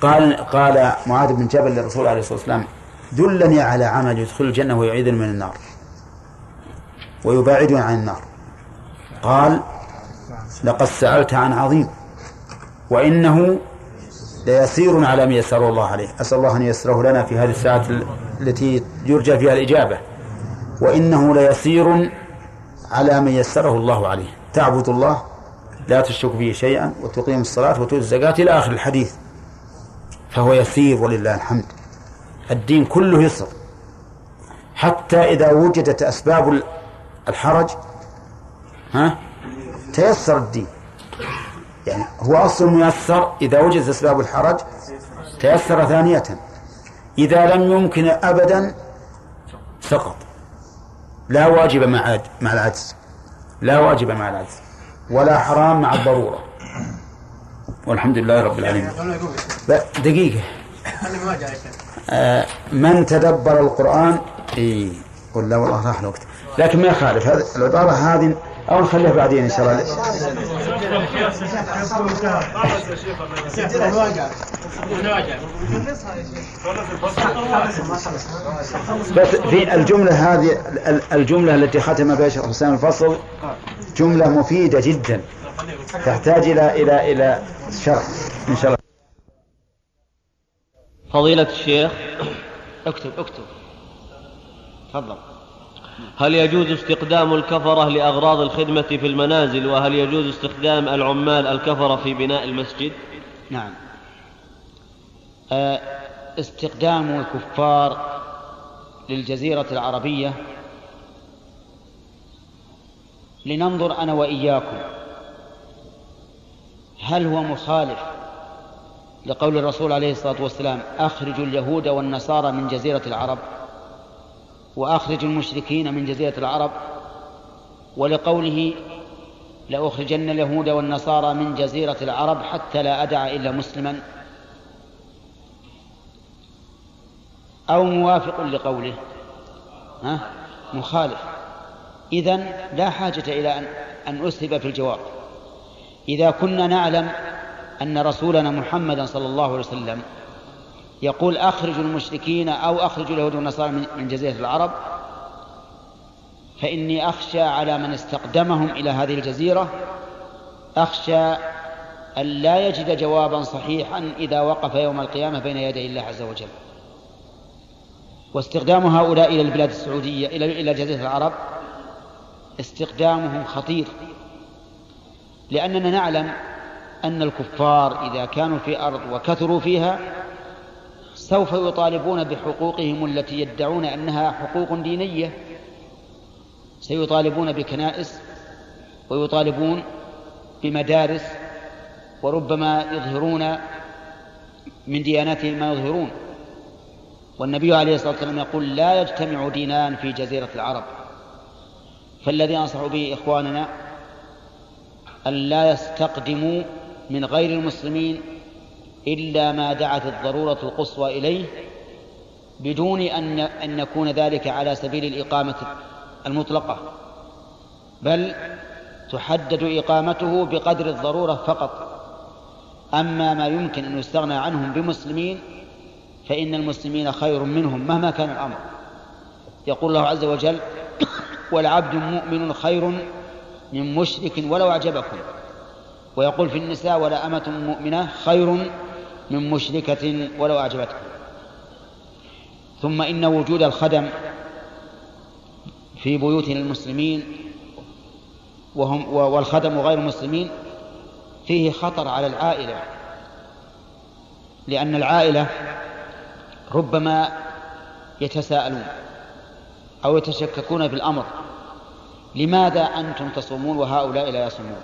قال قال معاذ بن جبل للرسول عليه الصلاة والسلام دلني على عمل يدخل الجنة ويعيذني من النار ويباعدني عن النار. قال لقد سألت عن عظيم. وإنه ليسير على ما يسره الله عليه. أسأل الله أن ييسره لنا في هذه الساعة التي يرجى فيها الإجابة. وإنه ليسير على من يسره الله عليه. تعبد الله لا تشرك به شيئا وتقيم الصلاة وتؤتي الزكاة إلى آخر الحديث. فهو يسير ولله الحمد. الدين كله يسر. حتى إذا وجدت أسباب الحرج ها؟ تيسر الدين. يعني هو أصل ميسر إذا وجدت أسباب الحرج تيسر ثانية. إذا لم يمكن أبدا سقط لا واجب مع مع العجز. لا واجب مع العجز. ولا حرام مع الضرورة. والحمد لله رب العالمين. دقيقة. آه من تدبر القرآن؟ إيه. ولا والله راح الوقت. لكن ما يخالف. هذه العبارة هذه أو نخليها بعدين إن شاء الله. بس في الجملة هذه الجملة التي ختم بها شيخ حسين الفصل جملة مفيدة جدا تحتاج إلى إلى إلى شرح إن شاء الله. فضيلة الشيخ اكتب اكتب. تفضل. هل يجوز استخدام الكفرة لأغراض الخدمة في المنازل؟ وهل يجوز استخدام العمال الكفرة في بناء المسجد؟ نعم. آه، استخدام الكفار للجزيرة العربية. لننظر أنا وإياكم. هل هو مخالف لقول الرسول عليه الصلاة والسلام أخرجوا اليهود والنصارى من جزيرة العرب؟ وأخرج المشركين من جزيرة العرب ولقوله لأخرجن اليهود والنصارى من جزيرة العرب حتى لا أدع إلا مسلما. أو موافق لقوله ها؟ مخالف. إذن لا حاجة إلى أن أن أسهب في الجواب. إذا كنا نعلم أن رسولنا محمدا صلى الله عليه وسلم يقول أخرجوا المشركين أو أخرجوا اليهود والنصارى من جزيرة العرب فإني أخشى على من استقدمهم إلى هذه الجزيرة أخشى أن لا يجد جوابا صحيحا إذا وقف يوم القيامة بين يدي الله عز وجل. واستخدام هؤلاء إلى البلاد السعودية إلى إلى جزيرة العرب استخدامهم خطير لأننا نعلم أن الكفار إذا كانوا في أرض وكثروا فيها سوف يطالبون بحقوقهم التي يدعون أنها حقوق دينية. سيطالبون بكنائس ويطالبون بمدارس وربما يظهرون من دياناتهم ما يظهرون. والنبي عليه الصلاة والسلام يقول لا يجتمع دينان في جزيرة العرب. فالذي أنصح به إخواننا أن لا يستقدموا من غير المسلمين إلا ما دعت الضرورة القصوى إليه بدون أن أن يكون ذلك على سبيل الإقامة المطلقة بل تحدد إقامته بقدر الضرورة فقط. أما ما يمكن أن يستغنى عنهم بمسلمين فإن المسلمين خير منهم مهما كان الأمر. يقول الله عز وجل والعبد مؤمن خير من مشرك ولو أعجبكم. ويقول في النساء ولا أمة مؤمنة خير من مشركة ولو أعجبتكم. ثم إن وجود الخدم في بيوت المسلمين وهم والخدم غير المسلمين فيه خطر على العائلة لأن العائلة ربما يتساءلون أو يتشككون في الأمر لماذا أنتم تصومون وهؤلاء لا يصومون؟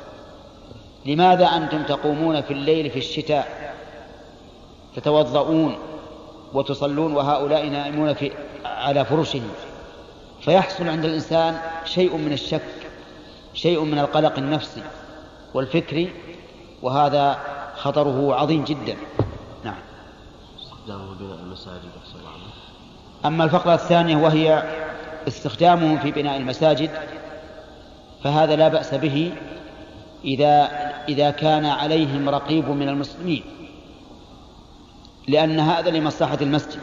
لماذا أنتم تقومون في الليل في الشتاء؟ تتوضؤون وتصلون وهؤلاء نائمون في على فرشهم. فيحصل عند الإنسان شيء من الشك شيء من القلق النفسي والفكري وهذا خطره عظيم جدا. نعم. استخدامه بناء المساجد أما الفقرة الثانية وهي استخدامهم في بناء المساجد فهذا لا بأس به إذا إذا كان عليهم رقيب من المسلمين. لأن هذا لمصلحة المسجد.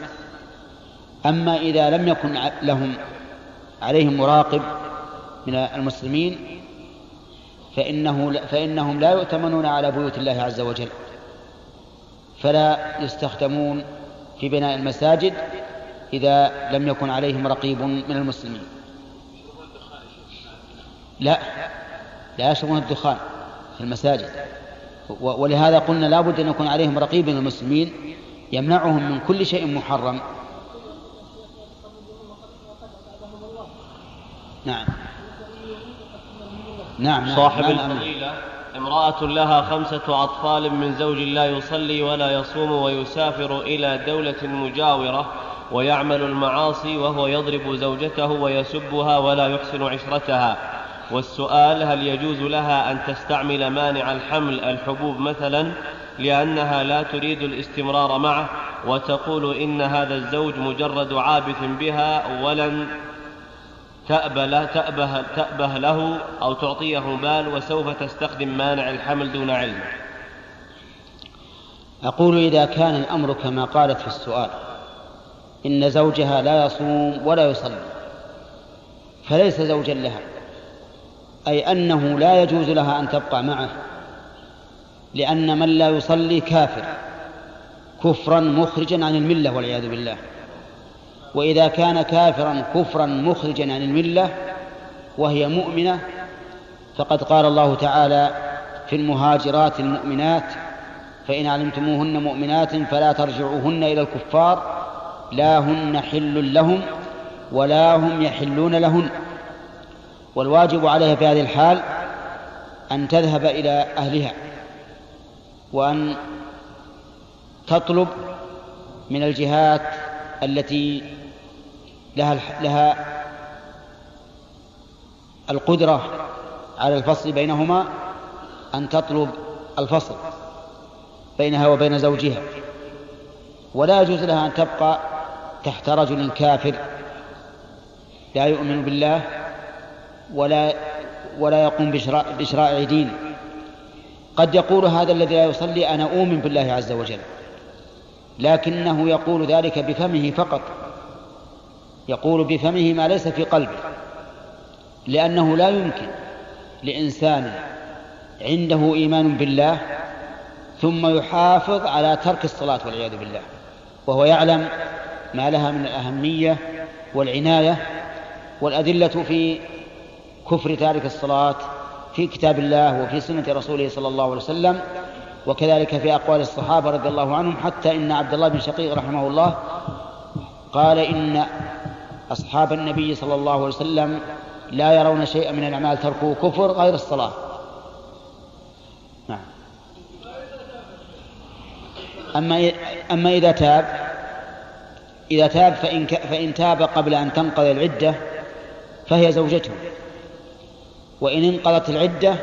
أما إذا لم يكن لهم عليهم مراقب من المسلمين فإنه فإنهم لا يؤتمنون على بيوت الله عز وجل. فلا يستخدمون في بناء المساجد إذا لم يكن عليهم رقيب من المسلمين. لا لا يشربون الدخان في المساجد. ولهذا قلنا لا بد أن يكون عليهم رقيب من المسلمين يمنعهم من كل شيء محرم. نعم. نعم, نعم. صاحب الفضيلة امرأة لها خمسة أطفال من زوج لا يصلي ولا يصوم ويسافر إلى دولة مجاورة ويعمل المعاصي وهو يضرب زوجته ويسبها ولا يحسن عشرتها. والسؤال هل يجوز لها أن تستعمل مانع الحمل الحبوب مثلا لأنها لا تريد الاستمرار معه وتقول إن هذا الزوج مجرد عابث بها ولن تأبه, تأبه, تأبه له أو تعطيه بال وسوف تستخدم مانع الحمل دون علم. أقول إذا كان الأمر كما قالت في السؤال إن زوجها لا يصوم ولا يصلي فليس زوجا لها أي أنه لا يجوز لها أن تبقى معه. لأن من لا يصلي كافر. كفرا مخرجا عن الملة والعياذ بالله. وإذا كان كافرا كفرا مخرجا عن الملة وهي مؤمنة فقد قال الله تعالى في المهاجرات المؤمنات فإن علمتموهن مؤمنات فلا ترجعوهن إلى الكفار لا هن حل لهم ولا هم يحلون لهن. والواجب عليها في هذه الحال أن تذهب إلى أهلها. وأن تطلب من الجهات التي لها لها القدرة على الفصل بينهما أن تطلب الفصل بينها وبين زوجها. ولا يجوز لها أن تبقى تحت رجل كافر. لا يؤمن بالله ولا ولا يقوم بشرائع دين قد يقول هذا الذي لا يصلي أنا أؤمن بالله عز وجل. لكنه يقول ذلك بفمه فقط. يقول بفمه ما ليس في قلبه. لأنه لا يمكن لإنسان عنده إيمان بالله ثم يحافظ على ترك الصلاة والعياذ بالله. وهو يعلم ما لها من الأهمية والعناية والأدلة في كفر تارك الصلاة في كتاب الله وفي سنة رسوله صلى الله عليه وسلم وكذلك في أقوال الصحابة رضي الله عنهم حتى إن عبد الله بن شقيق رحمه الله قال إن أصحاب النبي صلى الله عليه وسلم لا يرون شيئا من الأعمال تركه كفر غير الصلاة. نعم. أما أما إذا تاب إذا تاب فإن فإن تاب قبل أن تنقضي العدة فهي زوجته. وإن انقضت العدة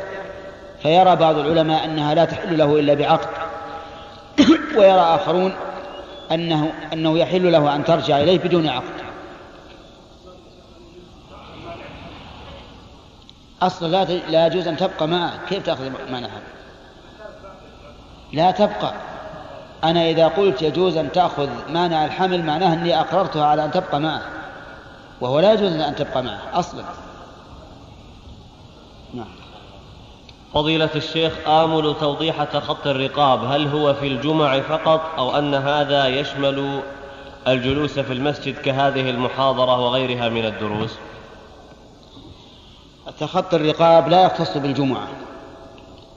فيرى بعض العلماء أنها لا تحل له إلا بعقد. ويرى آخرون أنه أنه يحل له أن ترجع إليه بدون عقد. أصلا لا لا يجوز أن تبقى معه. كيف تأخذ معناها؟ لا تبقى. أنا إذا قلت يجوز أن تأخذ مانع الحمل معناه أني أقررتها على أن تبقى معه. وهو لا يجوز أن تبقى معه أصلا نعم فضيلة الشيخ آمل توضيح خط الرقاب هل هو في الجمع فقط أو أن هذا يشمل الجلوس في المسجد كهذه المحاضرة وغيرها من الدروس؟ تخطي الرقاب لا يختص بالجمعة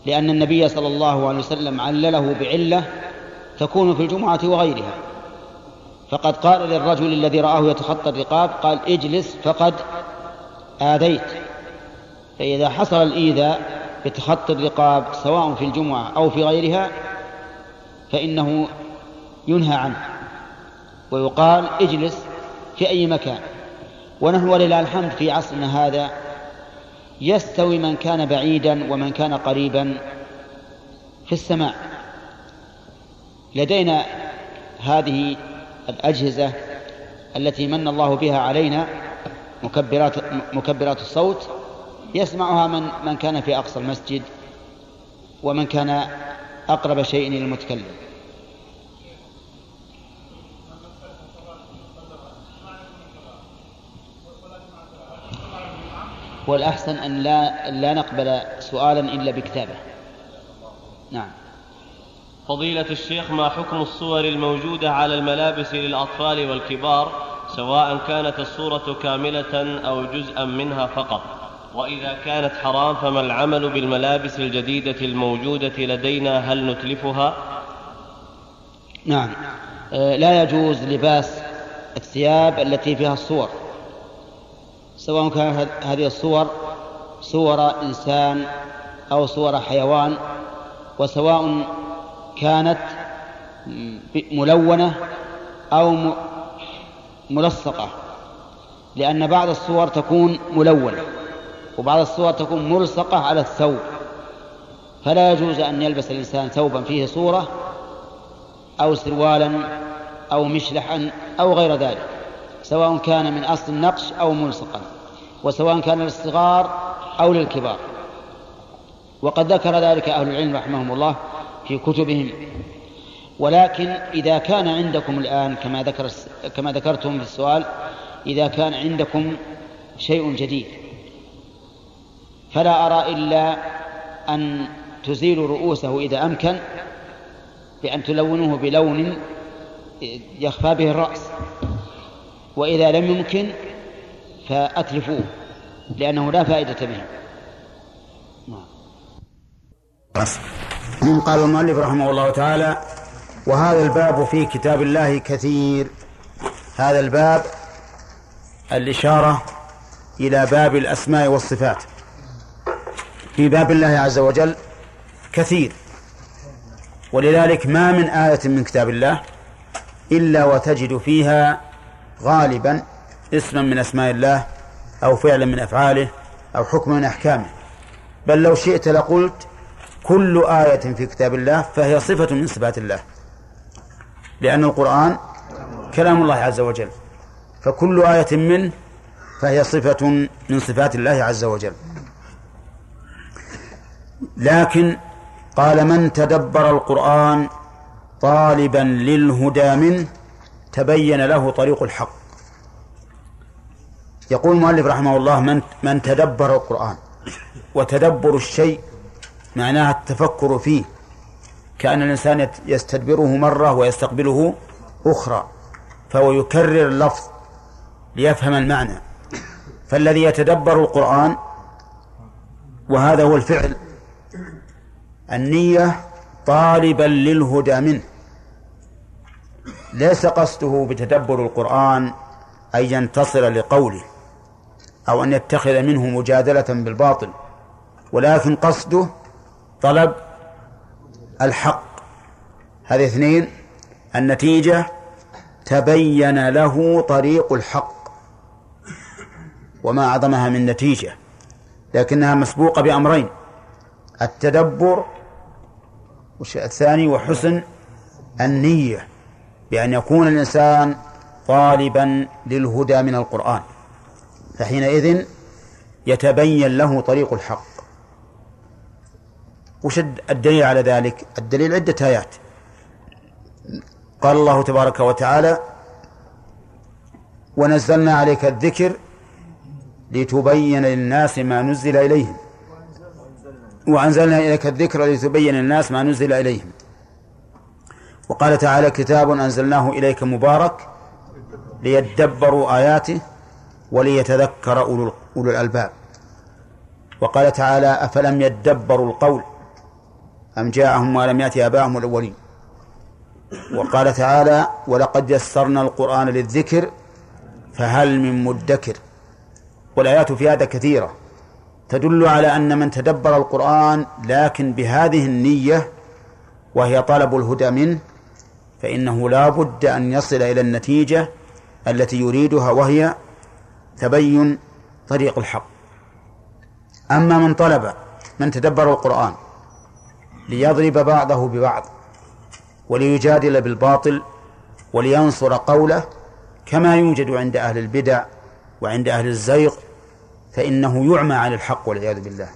لأن النبي صلى الله عليه وسلم علله بعلة تكون في الجمعة وغيرها. فقد قال للرجل الذي رآه يتخطى الرقاب قال اجلس فقد آذيت. فإذا حصل الإيذاء بتخطي الرقاب سواء في الجمعة أو في غيرها فإنه ينهى عنه. ويقال اجلس في أي مكان. ونحن ولله الحمد في عصرنا هذا يستوي من كان بعيدا ومن كان قريبا في السماع لدينا هذه الأجهزة التي من الله بها علينا مكبرات مكبرات الصوت يسمعها من من كان في أقصى المسجد ومن كان أقرب شيء إلى المتكلم. والأحسن أن لا لا نقبل سؤالا إلا بكتابه. نعم. فضيلة الشيخ ما حكم الصور الموجودة على الملابس للأطفال والكبار سواء كانت الصورة كاملة أو جزءا منها فقط؟ وإذا كانت حرام فما العمل بالملابس الجديدة الموجودة لدينا؟ هل نتلفها؟ نعم. آه، لا يجوز لباس الثياب التي فيها الصور. سواء كانت هذه الصور صور إنسان أو صور حيوان وسواء كانت ملونة أو ملصقة لأن بعض الصور تكون ملونة. وبعض الصور تكون ملصقة على الثوب. فلا يجوز أن يلبس الإنسان ثوبا فيه صورة أو سروالا أو مشلحا أو غير ذلك سواء كان من أصل النقش أو ملصقا وسواء كان للصغار أو للكبار. وقد ذكر ذلك أهل العلم رحمهم الله في كتبهم. ولكن إذا كان عندكم الآن كما ذكر كما ذكرتم في السؤال إذا كان عندكم شيء جديد فلا أرى إلا أن تزيلوا رؤوسه إذا أمكن بأن تلونوه بلون يخفى به الرأس. وإذا لم يمكن فأتلفوه لأنه لا فائدة به من قال المؤلف رحمه الله تعالى وهذا الباب في كتاب الله كثير. هذا الباب الإشارة إلى باب الأسماء والصفات. في باب الله عز وجل كثير. ولذلك ما من آية من كتاب الله إلا وتجد فيها غالبا اسما من أسماء الله أو فعلا من أفعاله أو حكما من أحكامه. بل لو شئت لقلت كل آية في كتاب الله فهي صفة من صفات الله. لأن القرآن كلام الله عز وجل. فكل آية منه فهي صفة من صفات الله عز وجل. لكن قال من تدبر القرآن طالبا للهدى منه تبين له طريق الحق. يقول المؤلف رحمه الله من من تدبر القرآن وتدبر الشيء معناها التفكر فيه. كأن الإنسان يستدبره مرة ويستقبله أخرى فهو يكرر اللفظ ليفهم المعنى. فالذي يتدبر القرآن وهذا هو الفعل النية طالبا للهدى منه. ليس قصده بتدبر القرآن أن ينتصر لقوله أو أن يتخذ منه مجادلة بالباطل ولكن قصده طلب الحق. هذه اثنين النتيجة تبين له طريق الحق وما أعظمها من نتيجة لكنها مسبوقة بأمرين التدبر الثاني وحسن النية بأن يكون الإنسان طالبا للهدى من القرآن. فحينئذ يتبين له طريق الحق. وش الدليل على ذلك؟ الدليل عدة آيات. قال الله تبارك وتعالى ونزلنا عليك الذكر لتبين للناس ما نزل إليهم. وأنزلنا إليك الذكر لتبين الناس ما نزل إليهم. وقال تعالى كتاب أنزلناه إليك مبارك ليدبروا آياته وليتذكر أولو الألباب. وقال تعالى أفلم يدبروا القول أم جاءهم ما لم يأتي آباءهم الأولين؟ وقال تعالى ولقد يسرنا القرآن للذكر فهل من مدكر. والآيات في هذا كثيرة. تدل على أن من تدبر القرآن لكن بهذه النية وهي طلب الهدى منه فإنه لا بد أن يصل إلى النتيجة التي يريدها وهي تبين طريق الحق. أما من طلب من تدبر القرآن ليضرب بعضه ببعض وليجادل بالباطل ولينصر قوله كما يوجد عند أهل البدع وعند أهل الزيغ فإنه يعمى عن الحق والعياذ بالله.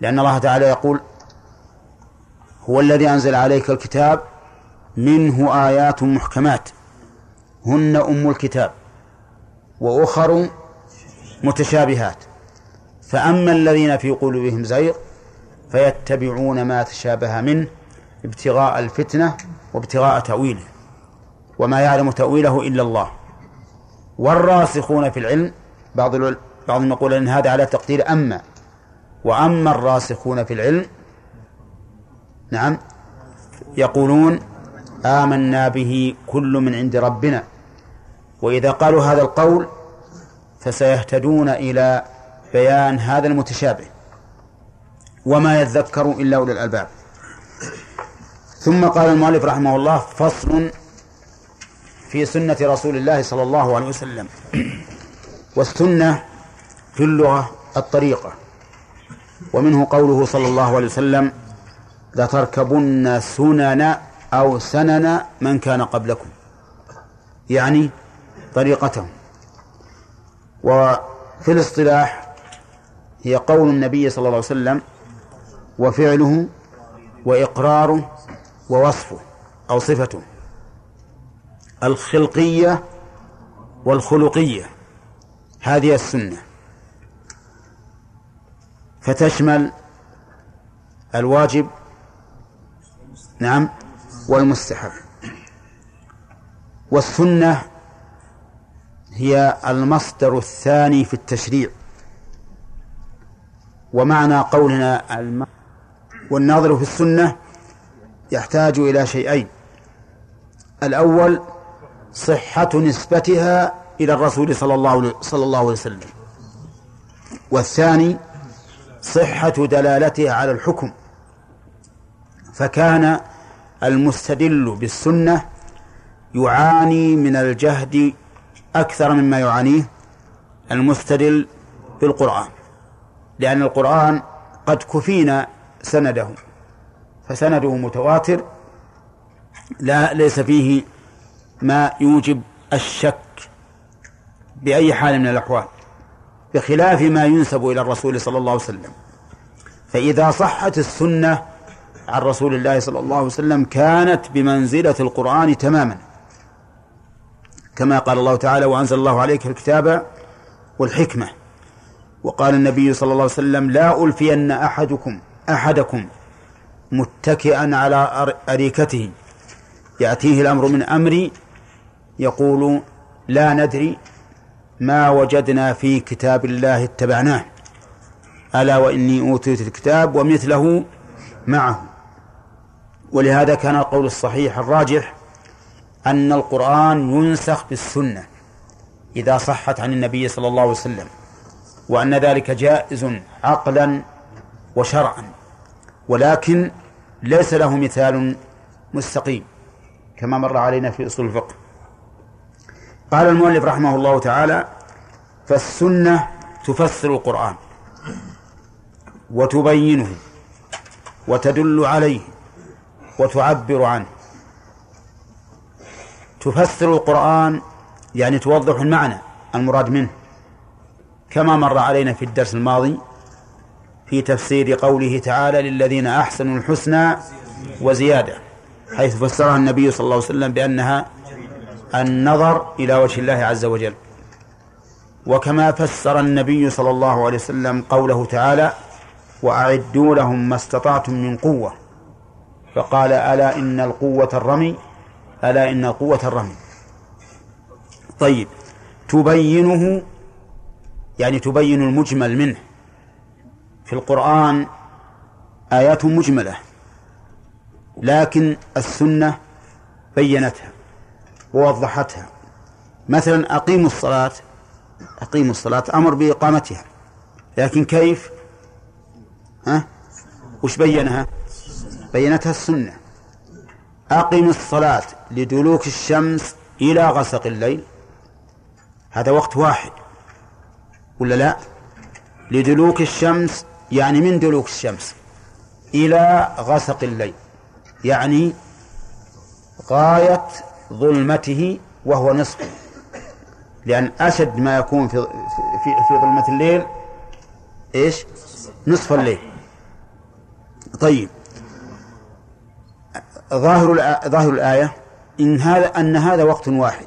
لأن الله تعالى يقول هو الذي أنزل عليك الكتاب منه آيات محكمات. هن أم الكتاب وأخر متشابهات. فأما الذين في قلوبهم زيغ فيتبعون ما تشابه منه ابتغاء الفتنة وابتغاء تأويله. وما يعلم تأويله إلا الله. والراسخون في العلم بعض بعضهم يقول أن هذا على تقدير أما. وأما الراسخون في العلم نعم يقولون آمنا به كل من عند ربنا. وإذا قالوا هذا القول فسيهتدون إلى بيان هذا المتشابه وما يذكر إلا أولي الألباب. ثم قال المؤلف رحمه الله فصل في سنة رسول الله صلى الله عليه وسلم. والسنة في اللغة الطريقة. ومنه قوله صلى الله عليه وسلم لتركبن سنن أو سنن من كان قبلكم. يعني طريقتهم. وفي الاصطلاح هي قول النبي صلى الله عليه وسلم وفعله وإقراره ووصفه أو صفته. الخلقية والخلقية. هذه السنة. فتشمل الواجب نعم والمستحب. والسنة هي المصدر الثاني في التشريع. ومعنى قولنا. والناظر في السنة يحتاج إلى شيئين. الأول صحة نسبتها إلى الرسول صلى الله صلى الله عليه وسلم. والثاني صحة دلالتها على الحكم. فكان المستدل بالسنة يعاني من الجهد أكثر مما يعانيه المستدل بالقرآن لأن القرآن قد كفينا سنده فسنده متواتر لا ليس فيه ما يوجب الشك بأي حال من الأحوال. بخلاف ما ينسب إلى الرسول صلى الله عليه وسلم. فإذا صحت السنة عن رسول الله صلى الله عليه وسلم كانت بمنزلة القرآن تماما. كما قال الله تعالى وأنزل الله عليك الكتاب والحكمة وقال النبي صلى الله عليه وسلم لا ألفين أحدكم أحدكم متكئا على أريكته. يأتيه الأمر من أمري يقول لا ندري ما وجدنا في كتاب الله اتبعناه. ألا وإني أوتيت الكتاب ومثله معه. ولهذا كان القول الصحيح الراجح أن القرآن ينسخ بالسنة إذا صحت عن النبي صلى الله عليه وسلم وأن ذلك جائز عقلا وشرعا. ولكن ليس له مثال مستقيم كما مر علينا في أصول الفقه. قال المؤلف رحمه الله تعالى فالسنة تفسر القرآن وتبينه وتدل عليه وتعبر عنه. تفسر القرآن يعني توضح المعنى المراد منه كما مر علينا في الدرس الماضي في تفسير قوله تعالى للذين أحسنوا الحسنى وزيادة حيث فسرها النبي صلى الله عليه وسلم بأنها النظر إلى وجه الله عز وجل. وكما فسر النبي صلى الله عليه وسلم قوله تعالى وأعدوا لهم ما استطعتم من قوة. فقال ألا إن القوة الرمي؟ ألا إن القوة الرمي؟ طيب تبينه يعني تبين المجمل منه. في القرآن آيات مجملة لكن السنة بينتها. ووضحتها. مثلا أقيموا الصلاة أقيموا الصلاة أمر بإقامتها. لكن كيف؟ ها؟ وش بينها؟ بينتها السنة. أقم الصلاة لدلوك الشمس إلى غسق الليل. هذا وقت واحد. ولا لا؟ لدلوك الشمس يعني من دلوك الشمس إلى غسق الليل. يعني غاية ظلمته وهو نصفه لأن أشد ما يكون في في في ظلمة الليل إيش؟ نصف الليل. طيب. ظاهر ظاهر الآية إن هذا أن هذا وقت واحد.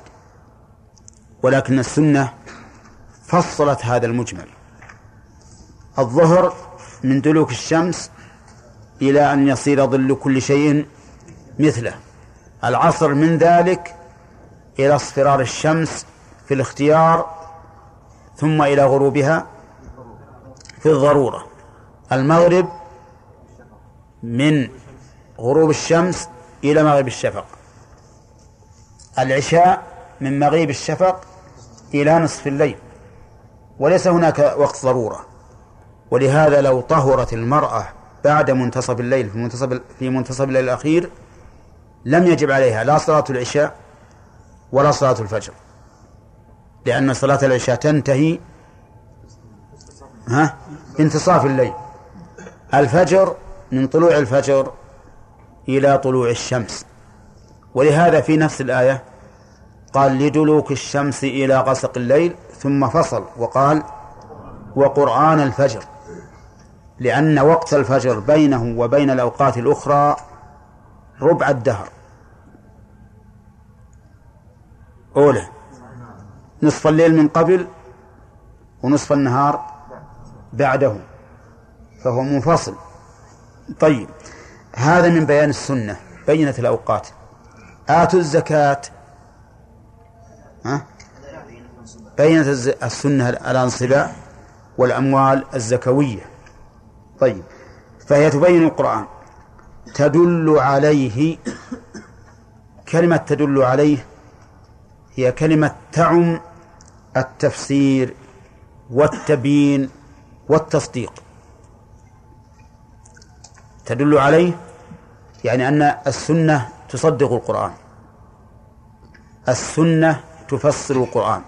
ولكن السنة فصلت هذا المجمل. الظهر من دلوك الشمس إلى أن يصير ظل كل شيء مثله. العصر من ذلك إلى اصفرار الشمس في الاختيار ثم إلى غروبها في الضرورة. المغرب من غروب الشمس إلى مغيب الشفق. العشاء من مغيب الشفق إلى نصف الليل. وليس هناك وقت ضرورة. ولهذا لو طهرت المرأة بعد منتصف الليل في منتصف في منتصف الليل الأخير لم يجب عليها لا صلاة العشاء ولا صلاة الفجر. لأن صلاة العشاء تنتهي ها انتصاف الليل. الفجر من طلوع الفجر إلى طلوع الشمس. ولهذا في نفس الآية قال لدلوك الشمس إلى غسق الليل ثم فصل وقال وقرآن الفجر. لأن وقت الفجر بينه وبين الأوقات الأخرى ربع الدهر. أولى. نصف الليل من قبل ونصف النهار بعده. فهو منفصل. طيب. هذا من بيان السنة. بينت الأوقات. آتوا الزكاة. ها؟ بينت السنة الأنصباء والأموال الزكوية. طيب. فهي تبين القرآن. تدل عليه كلمة تدل عليه هي كلمة تعم التفسير والتبيين والتصديق. تدل عليه يعني أن السنة تصدق القرآن. السنة تفسر القرآن.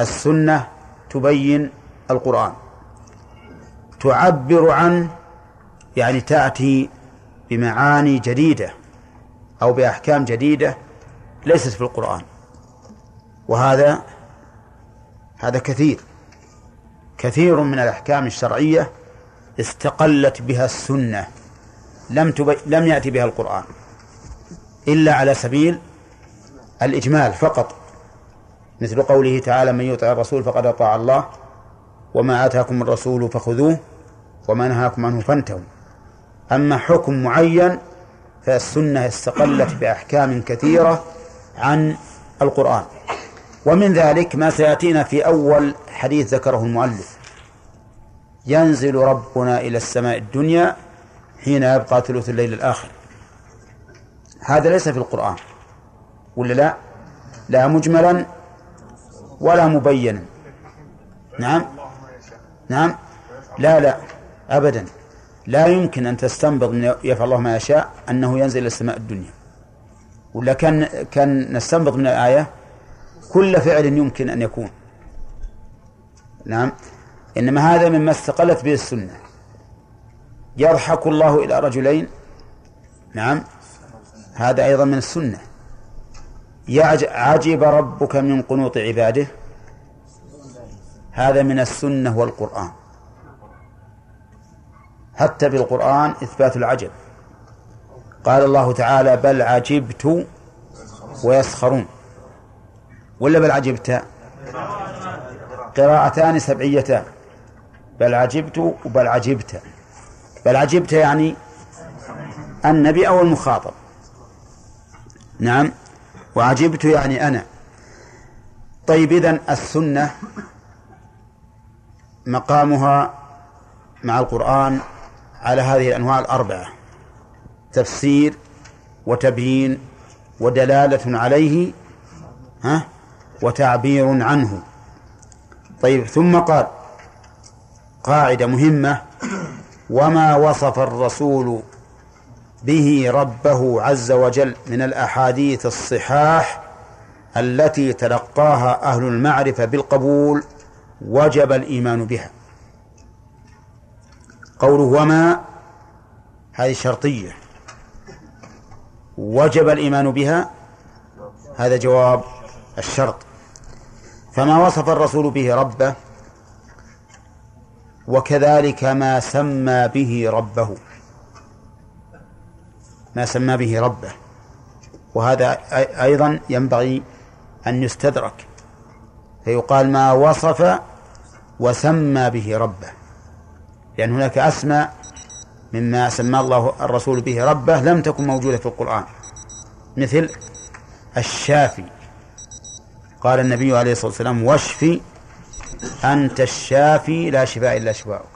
السنة تبين القرآن. تعبر عنه يعني تأتي بمعاني جديدة أو بأحكام جديدة ليست في القرآن. وهذا هذا كثير. كثير من الأحكام الشرعية استقلت بها السنة. لم لم يأتي بها القرآن. إلا على سبيل الإجمال فقط. مثل قوله تعالى من يطع الرسول فقد أطاع الله وما آتاكم الرسول فخذوه وما نهاكم عنه فانتهوا. أما حكم معين فالسنة استقلت بأحكام كثيرة عن القرآن. ومن ذلك ما سيأتينا في أول حديث ذكره المؤلف. ينزل ربنا إلى السماء الدنيا حين يبقى ثلث الليل الآخر. هذا ليس في القرآن. ولا لا؟ لا مجملا ولا مبينا. نعم؟ نعم؟ لا لا أبدا. لا يمكن أن تستنبط من يفعل الله ما يشاء أنه ينزل إلى السماء الدنيا. ولا كان كان نستنبط من الآية كل فعل يمكن أن يكون. نعم. إنما هذا مما استقلت به السنة. يضحك الله إلى رجلين. نعم. هذا أيضا من السنة. عجب ربك من قنوط عباده. هذا من السنة والقرآن. حتى بالقرآن إثبات العجب. قال الله تعالى بل عجبت ويسخرون. ولا بل عجبت؟ قراءتان سبعيتان. بل عجبت وبل عجبت. بل عجبت يعني النبي أو المخاطب. نعم. وعجبت يعني أنا. طيب إذن السنة مقامها مع القرآن على هذه الأنواع الأربعة تفسير وتبيين ودلالة عليه ها؟ وتعبير عنه. طيب ثم قال قاعدة مهمة وما وصف الرسول به ربه عز وجل من الأحاديث الصحاح التي تلقاها أهل المعرفة بالقبول وجب الإيمان بها. قوله وما هذه شرطية. وجب الإيمان بها؟ هذا جواب الشرط. فما وصف الرسول به ربه؟ وكذلك ما سمى به ربه. ما سمى به ربه. وهذا أيضا ينبغي أن يستدرك. فيقال ما وصف وسمى به ربه. لأن هناك أسماء مما سمى الله الرسول به ربه لم تكن موجودة في القرآن. مثل الشافي. قال النبي عليه الصلاة والسلام واشفي أنت الشافي لا شفاء إلا شفاؤك.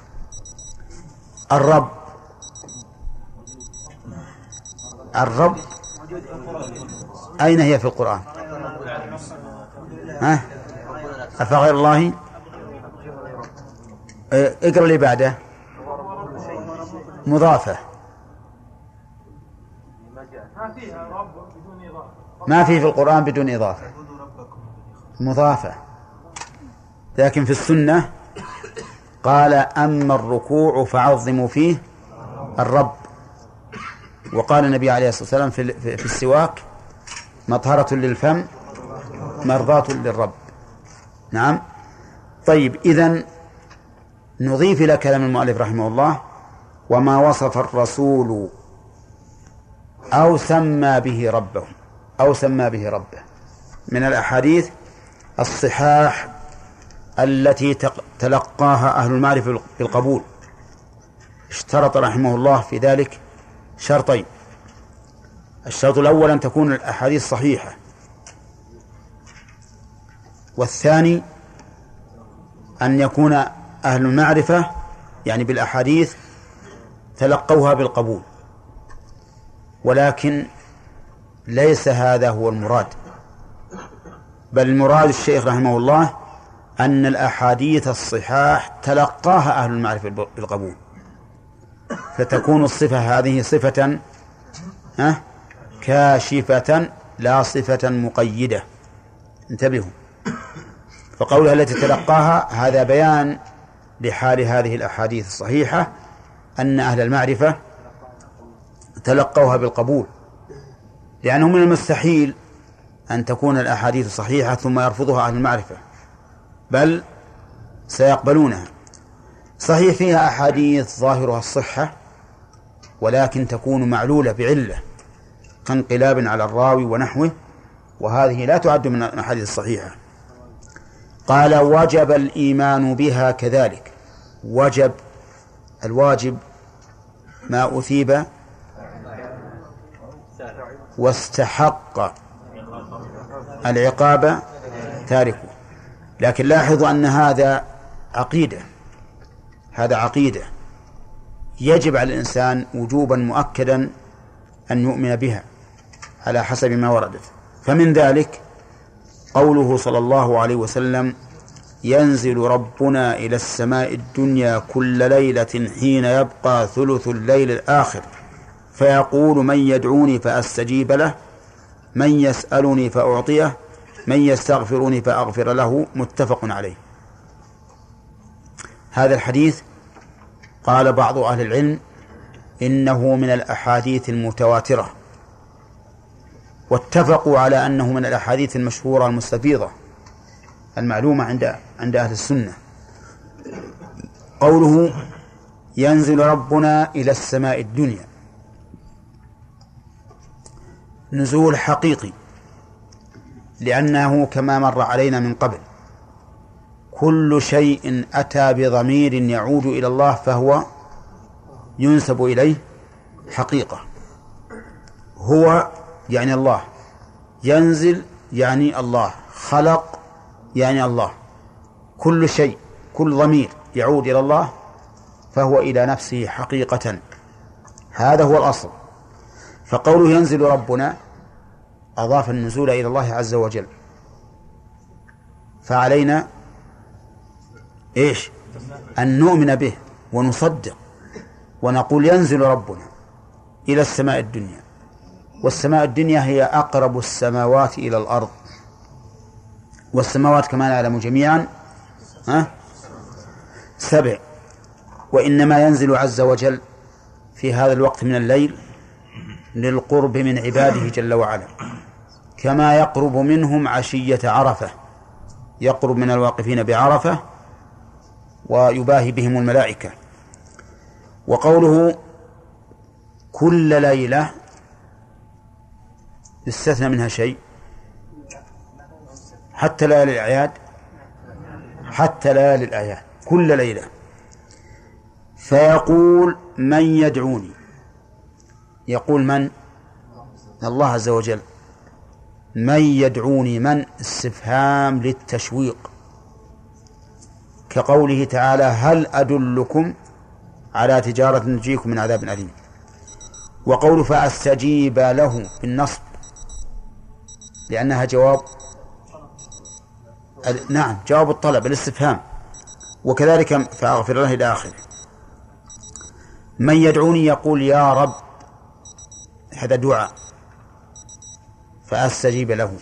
الرب. الرب. أين هي في القرآن؟ ها؟ أفغير الله؟ إيه، اقرأ لي بعده. مضافة. ما في في القرآن بدون إضافة. مضافة. لكن في السنة قال أما الركوع فعظموا فيه الرب. وقال النبي عليه الصلاة والسلام في, في السواك مطهرة للفم مرضاة للرب. نعم. طيب إذن نضيف إلى كلام المؤلف رحمه الله وما وصف الرسول أو سمى به ربه أو سمى به ربه. من الأحاديث الصحاح التي تلقاها أهل المعرفة بالقبول اشترط رحمه الله في ذلك شرطين. الشرط الأول أن تكون الأحاديث صحيحة. والثاني أن يكون أهل المعرفة يعني بالأحاديث تلقوها بالقبول. ولكن ليس هذا هو المراد. بل المراد الشيخ رحمه الله أن الأحاديث الصحاح تلقاها أهل المعرفة بالقبول. فتكون الصفة هذه صفة كاشفة لا صفة مقيدة. انتبهوا. فقولها التي تلقاها هذا بيان لحال هذه الأحاديث الصحيحة أن أهل المعرفة تلقوها بالقبول لأنه من المستحيل أن تكون الأحاديث صحيحة ثم يرفضها أهل المعرفة بل سيقبلونها. صحيح فيها أحاديث ظاهرها الصحة ولكن تكون معلولة بعلة كانقلاب على الراوي ونحوه وهذه لا تعد من الأحاديث الصحيحة. قال وجب الإيمان بها كذلك. وجب الواجب ما أثيب واستحق العقاب تاركه لكن لاحظوا أن هذا عقيدة هذا عقيدة. يجب على الإنسان وجوبا مؤكدا أن يؤمن بها على حسب ما وردت. فمن ذلك قوله صلى الله عليه وسلم ينزل ربنا إلى السماء الدنيا كل ليلة حين يبقى ثلث الليل الآخر. فيقول من يدعوني فأستجيب له من يسألني فأعطيه من يستغفرني فأغفر له. متفق عليه. هذا الحديث قال بعض أهل العلم إنه من الأحاديث المتواترة واتفقوا على أنه من الأحاديث المشهورة المستفيضة المعلومة عند عند أهل السنة. قوله ينزل ربنا إلى السماء الدنيا. نزول حقيقي لأنه كما مر علينا من قبل. كل شيء أتى بضمير يعود إلى الله فهو ينسب إليه حقيقة. هو يعني الله. ينزل يعني الله. خلق يعني الله. كل شيء كل ضمير يعود إلى الله فهو إلى نفسه حقيقة. هذا هو الأصل. فقوله ينزل ربنا أضاف النزول إلى الله عز وجل. فعلينا إيش؟ أن نؤمن به ونصدق ونقول ينزل ربنا إلى السماء الدنيا. والسماء الدنيا هي أقرب السماوات إلى الأرض. والسماوات كما نعلم جميعا ها؟ سبع. وإنما ينزل عز وجل في هذا الوقت من الليل للقرب من عباده جل وعلا. كما يقرب منهم عشية عرفة. يقرب من الواقفين بعرفة ويباهي بهم الملائكة. وقوله كل ليلة يستثنى منها شيء. حتى ليالي الأعياد حتى ليالي الأعياد كل ليلة. فيقول من يدعوني؟ يقول من؟ الله عز وجل. من يدعوني؟ من؟ استفهام للتشويق. كقوله تعالى هل أدلكم على تجارة تنجيكم من عذاب أليم؟ وقول فأستجيب له بالنصب. لأنها جواب نعم جواب الطلب الاستفهام. وكذلك فأغفر له إلى آخره. من يدعوني يقول يا رب هذا دعاء فأستجيب له.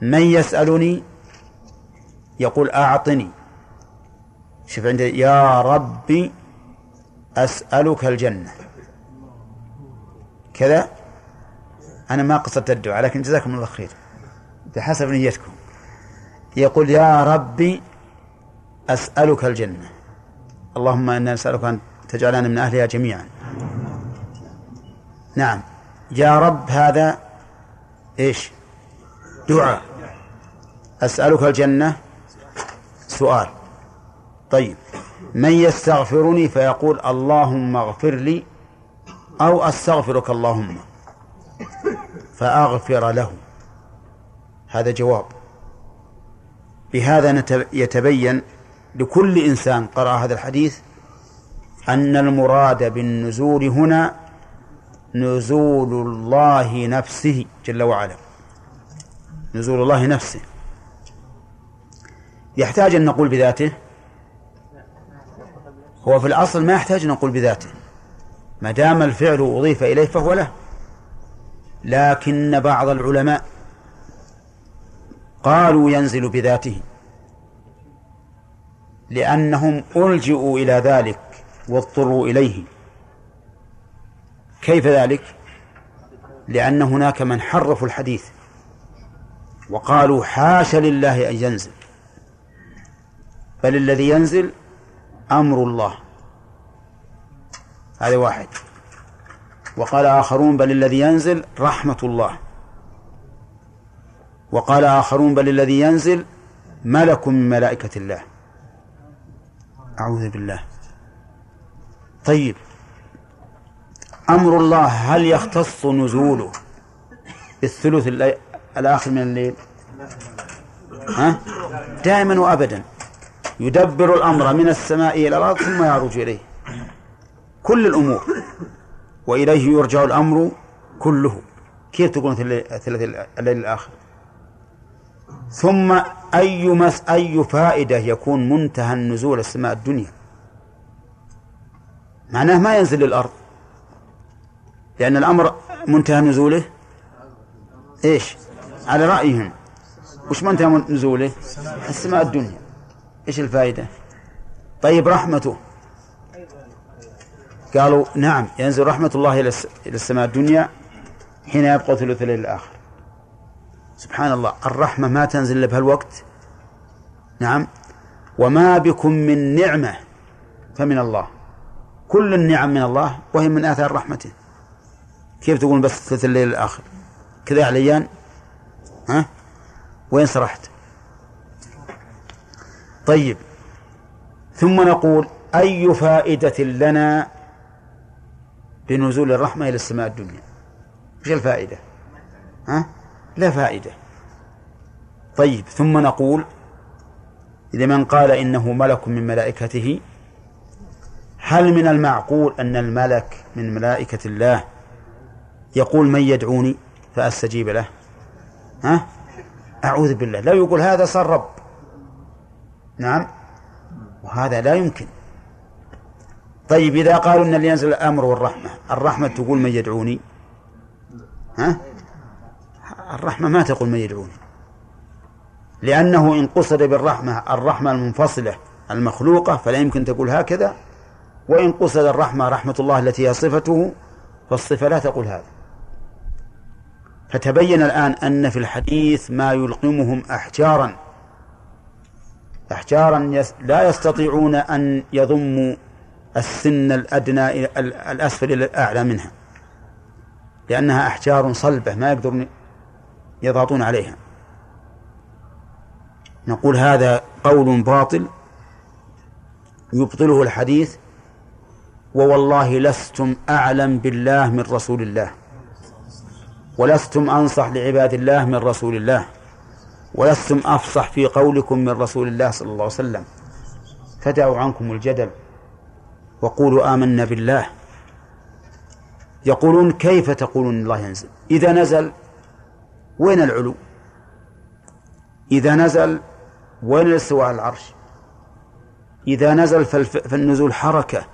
من يسألني يقول أعطني. شوف عندي يا ربي أسألك الجنة. كذا أنا ما قصدت الدعاء لكن جزاكم الله خير. بحسب نيتكم. يقول يا ربي أسألك الجنة. اللهم إنا نسألك أن تجعلنا من أهلها جميعا. نعم. يا رب هذا إيش؟ دعاء. أسألك الجنة؟ سؤال. طيب. من يستغفرني فيقول اللهم اغفر لي أو أستغفرك اللهم. فأغفر له. هذا جواب. بهذا يتبين لكل إنسان قرأ هذا الحديث أن المراد بالنزول هنا نزول الله نفسه جل وعلا. نزول الله نفسه. يحتاج أن نقول بذاته؟ هو في الأصل ما يحتاج أن نقول بذاته. ما دام الفعل أضيف إليه فهو له. لكن بعض العلماء قالوا ينزل بذاته. لأنهم ألجئوا إلى ذلك واضطروا إليه. كيف ذلك؟ لأن هناك من حرفوا الحديث وقالوا حاش لله أن ينزل. بل الذي ينزل أمر الله. هذا واحد. وقال آخرون بل الذي ينزل رحمة الله. وقال آخرون بل الذي ينزل ملك من ملائكة الله. أعوذ بالله. طيب. أمر الله هل يختص نزوله بالثلث الآخر من الليل؟ ها؟ دائما وأبدا. يدبر الأمر من السماء إلى الأرض ثم يعرج إليه. كل الأمور. وإليه يرجع الأمر كله. كيف تكون ثلث الليل الآخر؟ ثم أي مس أي فائدة يكون منتهى النزول السماء الدنيا؟ معناه ما ينزل للأرض لأن الأمر منتهى نزوله؟ إيش؟ على رأيهم. وش منتهى نزوله؟ السماء الدنيا. إيش الفائدة؟ طيب رحمته. قالوا نعم ينزل رحمة الله إلى السماء الدنيا حين يبقى ثلث الليل الآخر. سبحان الله الرحمة ما تنزل إلا بهالوقت. نعم. وما بكم من نعمة فمن الله. كل النعم من الله وهي من آثار رحمته. كيف تقول بس ثلث الليل الآخر؟ كذا عليان ها؟ وين سرحت؟ طيب. ثم نقول أي فائدة لنا بنزول الرحمة إلى السماء الدنيا؟ وش الفائدة؟ ها؟ لا فائدة. طيب ثم نقول لمن قال إنه ملك من ملائكته هل من المعقول أن الملك من ملائكة الله يقول من يدعوني؟ فأستجيب له. ها؟ أعوذ بالله. لا يقول هذا صار رب. نعم؟ وهذا لا يمكن. طيب إذا قالوا أن اللي ينزل الأمر والرحمة الرحمة تقول من يدعوني؟ ها؟ الرحمة ما تقول من يدعوني لأنه إن قصد بالرحمة الرحمة المنفصلة المخلوقة فلا يمكن تقول هكذا. وإن قصد الرحمة رحمة الله التي هي صفته فالصفة لا تقول هذا. فتبين الآن أن في الحديث ما يلقمهم أحجارا. أحجارا لا يستطيعون أن يضموا السن الأدنى الأسفل إلى الأعلى منها. لأنها أحجار صلبة ما يقدرون يضغطون عليها. نقول هذا قول باطل يبطله الحديث ووالله لستم أعلم بالله من رسول الله ولستم أنصح لعباد الله من رسول الله ولستم أفصح في قولكم من رسول الله صلى الله عليه وسلم. فدعوا عنكم الجدل وقولوا آمنا بالله. يقولون كيف تقولون الله ينزل؟ إذا نزل وين العلو؟ إذا نزل وين الاستواء على العرش؟ إذا نزل فالنزول حركة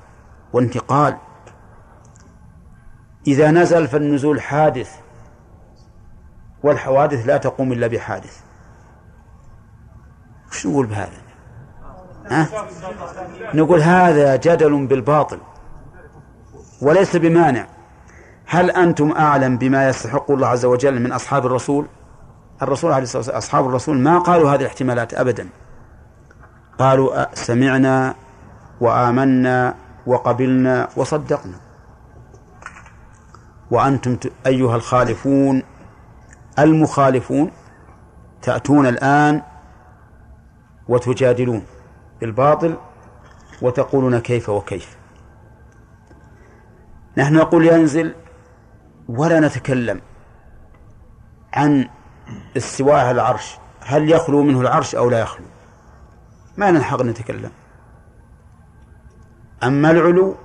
وانتقال. إذا نزل فالنزول حادث والحوادث لا تقوم إلا بحادث. وش نقول بهذا؟ ها؟ نقول هذا جدل بالباطل وليس بمانع. هل أنتم أعلم بما يستحق الله عز وجل من أصحاب الرسول؟ الرسول عليه الصلاة والسلام أصحاب الرسول ما قالوا هذه الاحتمالات أبدا. قالوا سمعنا وآمنا وقبلنا وصدقنا. وأنتم أيها الخالفون المخالفون تأتون الآن وتجادلون بالباطل وتقولون كيف وكيف. نحن نقول ينزل ولا نتكلم عن استواء العرش. هل يخلو منه العرش أو لا يخلو؟ ما نلحق نتكلم. أما العلو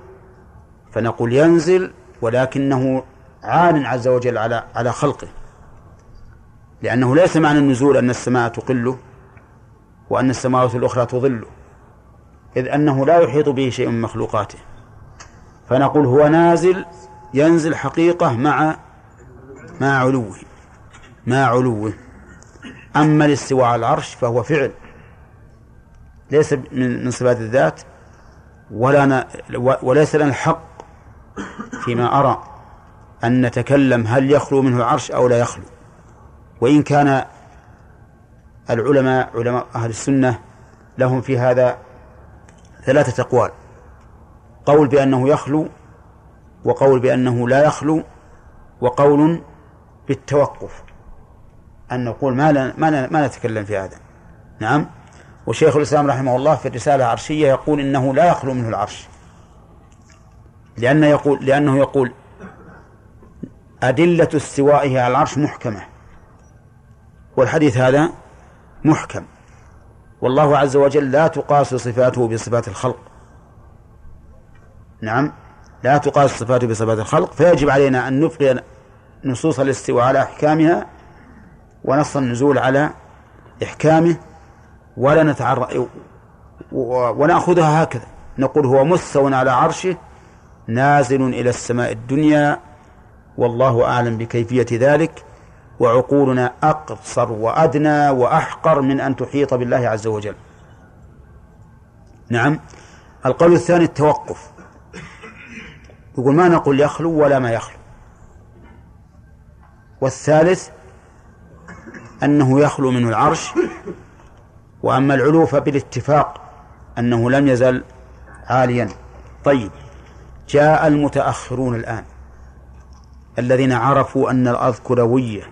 فنقول ينزل ولكنه عال عز وجل على على خلقه. لأنه ليس معنى النزول أن السماء تقله وأن السماوات الأخرى تظله إذ أنه لا يحيط به شيء من مخلوقاته. فنقول هو نازل ينزل حقيقة مع مع علوه مع علوه أما الاستواء على العرش فهو فعل ليس من صفات الذات ولا. وليس لنا الحق فيما أرى أن نتكلم هل يخلو منه العرش أو لا يخلو وإن كان العلماء علماء أهل السنة لهم في هذا ثلاثة أقوال قول بأنه يخلو وقول بأنه لا يخلو وقول بالتوقف. أن نقول ما ما ما نتكلم في هذا. نعم؟ وشيخ الإسلام رحمه الله في الرسالة العرشية يقول إنه لا يخلو منه العرش. لأنه يقول لأنه يقول أدلة استوائه على العرش محكمة. والحديث هذا محكم. والله عز وجل لا تقاس صفاته بصفات الخلق. نعم؟ لا تقاس صفاته بصفات الخلق فيجب علينا أن نبقي نصوص الاستواء على أحكامها ونص النزول على إحكامه ولا نتعرض ونأخذها هكذا. نقول هو مستو على عرشه نازل إلى السماء الدنيا والله أعلم بكيفية ذلك وعقولنا أقصر وأدنى وأحقر من أن تحيط بالله عز وجل. نعم. القول الثاني التوقف. يقول ما نقول يخلو ولا ما يخلو. والثالث أنه يخلو منه العرش وأما العلو فبالاتفاق أنه لم يزل عاليا. طيب جاء المتأخرون الآن الذين عرفوا أن الأرض كروية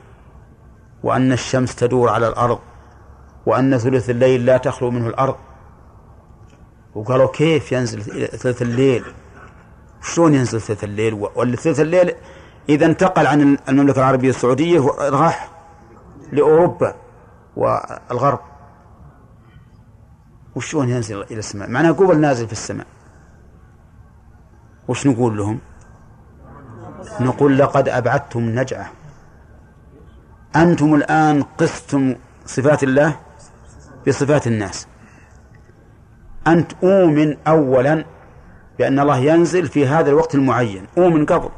وأن الشمس تدور على الأرض وأن ثلث الليل لا تخلو منه الأرض. وقالوا كيف ينزل ثلث الليل؟ شلون ينزل ثلث الليل؟ والثلث الليل إذا انتقل عن المملكة العربية السعودية راح لأوروبا والغرب. وشلون ينزل إلى السماء؟ معناه قبل نازل في السماء. وش نقول لهم؟ نقول لقد أبعدتم نجعة. أنتم الآن قستم صفات الله بصفات الناس. أنت أؤمن أولا بأن الله ينزل في هذا الوقت المعين. أؤمن قبل.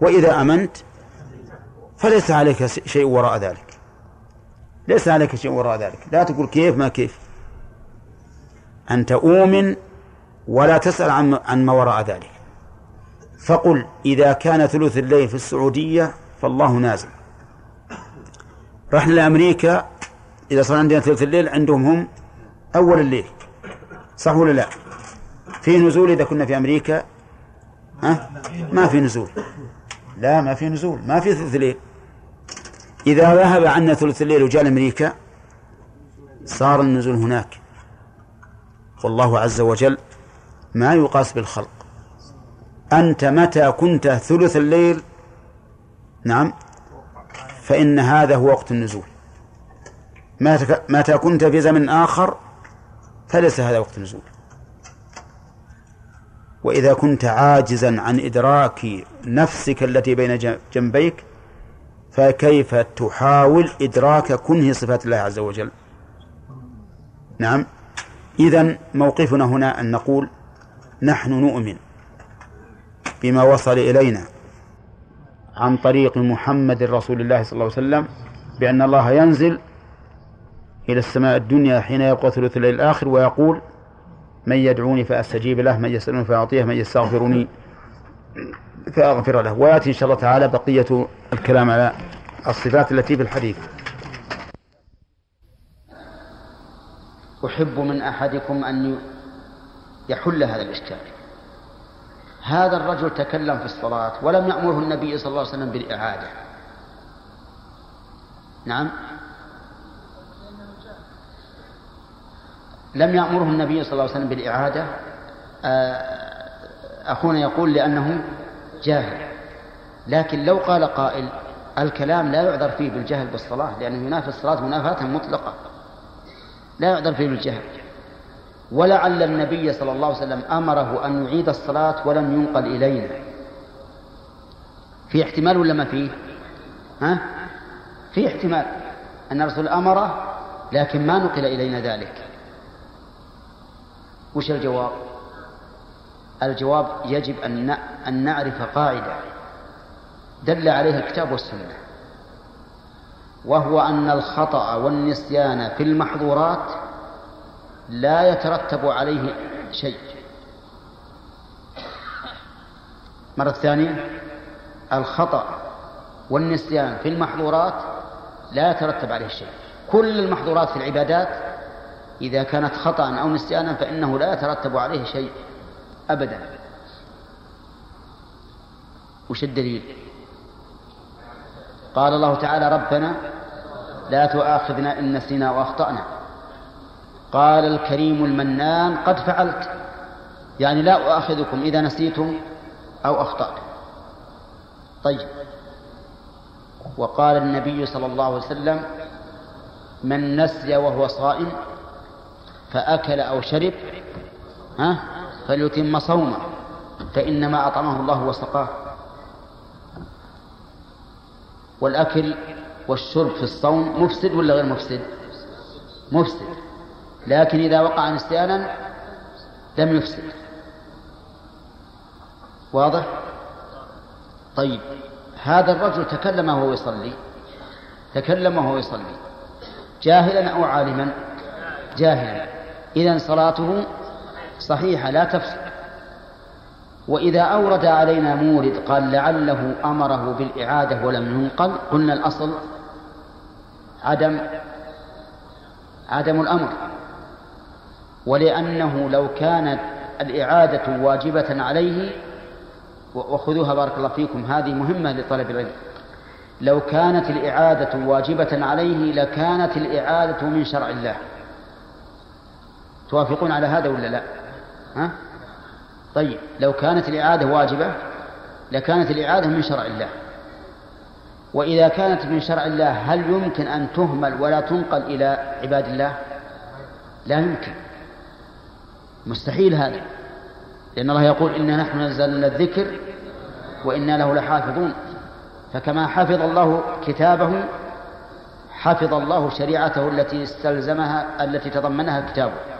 وإذا أمنت فليس عليك شيء وراء ذلك. ليس عليك شيء وراء ذلك. لا تقول كيف ما كيف. أنت أؤمن ولا تسأل عن عن ما وراء ذلك. فقل إذا كان ثلث الليل في السعودية فالله نازل. رحنا لأمريكا. إذا صار عندنا ثلث الليل عندهم هم أول الليل. صح ولا لا؟ في نزول إذا كنا في أمريكا؟ ها؟ ما في نزول. لا ما في نزول. ما في ثلث الليل إذا ذهب عنا ثلث الليل وجاء أمريكا صار النزول هناك. والله عز وجل ما يقاس بالخلق. أنت متى كنت ثلث الليل؟ نعم. فإن هذا هو وقت النزول. متى كنت في زمن آخر؟ فليس هذا وقت النزول. وإذا كنت عاجزا عن إدراك نفسك التي بين جنبيك فكيف تحاول إدراك كنه صفات الله عز وجل؟ نعم. إذا موقفنا هنا أن نقول نحن نؤمن بما وصل إلينا عن طريق محمد رسول الله صلى الله عليه وسلم بأن الله ينزل إلى السماء الدنيا حين يبقى ثلث الليل الآخر ويقول من يدعوني فأستجيب له من يسألني فأعطيه من يستغفرني فأغفر له. ويأتي إن شاء الله تعالى بقية الكلام على الصفات التي في الحديث. أحب من أحدكم أن يحل هذا الإشكال. هذا الرجل تكلم في الصلاة ولم يأمره النبي صلى الله عليه وسلم بالإعادة. نعم؟ لم يأمره النبي صلى الله عليه وسلم بالإعادة. آه، أخونا يقول لأنه جاهل. لكن لو قال قائل الكلام لا يعذر فيه بالجهل بالصلاة لأنه ينافي الصلاة منافاة مطلقة. لا يعذر فيه بالجهل. ولعل النبي صلى الله عليه وسلم أمره أن يعيد الصلاة ولم ينقل إلينا. في احتمال ولا ما فيه؟ ها؟ في احتمال أن الرسول أمره لكن ما نقل إلينا ذلك. وش الجواب؟ الجواب يجب أن نعرف قاعدة دل عليها الكتاب والسنة وهو أن الخطأ والنسيان في المحظورات لا يترتب عليه شيء. مرة ثانية الخطأ والنسيان في المحظورات لا يترتب عليه شيء. كل المحظورات في العبادات إذا كانت خطأ أو نسيانا فإنه لا يترتب عليه شيء أبدا. وش الدليل؟ قال الله تعالى ربنا لا تؤاخذنا إن نسينا وأخطأنا. قال الكريم المنان قد فعلت. يعني لا أؤاخذكم إذا نسيتم أو أخطأتم. طيب. وقال النبي صلى الله عليه وسلم من نسي وهو صائم فأكل أو شرب ها؟ فليتم صومه فإنما أطعمه الله وسقاه. والأكل والشرب في الصوم مفسد ولا غير مفسد؟ مفسد. لكن إذا وقع نسيانا لم يفسد. واضح؟ طيب هذا الرجل تكلم وهو يصلي تكلم وهو يصلي جاهلا أو عالما؟ جاهلا. إذا صلاته صحيحة لا تفسد. وإذا أورد علينا مورد قال لعله أمره بالإعادة ولم ينقل قلنا الأصل عدم عدم الأمر. ولأنه لو كانت الإعادة واجبة عليه وخذوها بارك الله فيكم هذه مهمة لطلب العلم. لو كانت الإعادة واجبة عليه لكانت الإعادة من شرع الله. توافقون على هذا ولا لا؟ ها؟ طيب لو كانت الإعادة واجبة لكانت الإعادة من شرع الله. وإذا كانت من شرع الله هل يمكن أن تهمل ولا تنقل إلى عباد الله؟ لا يمكن. مستحيل هذا. لأن الله يقول إنا نحن نزلنا الذكر وإنا له لحافظون. فكما حفظ الله كتابه حفظ الله شريعته التي استلزمها التي تضمنها كتابه.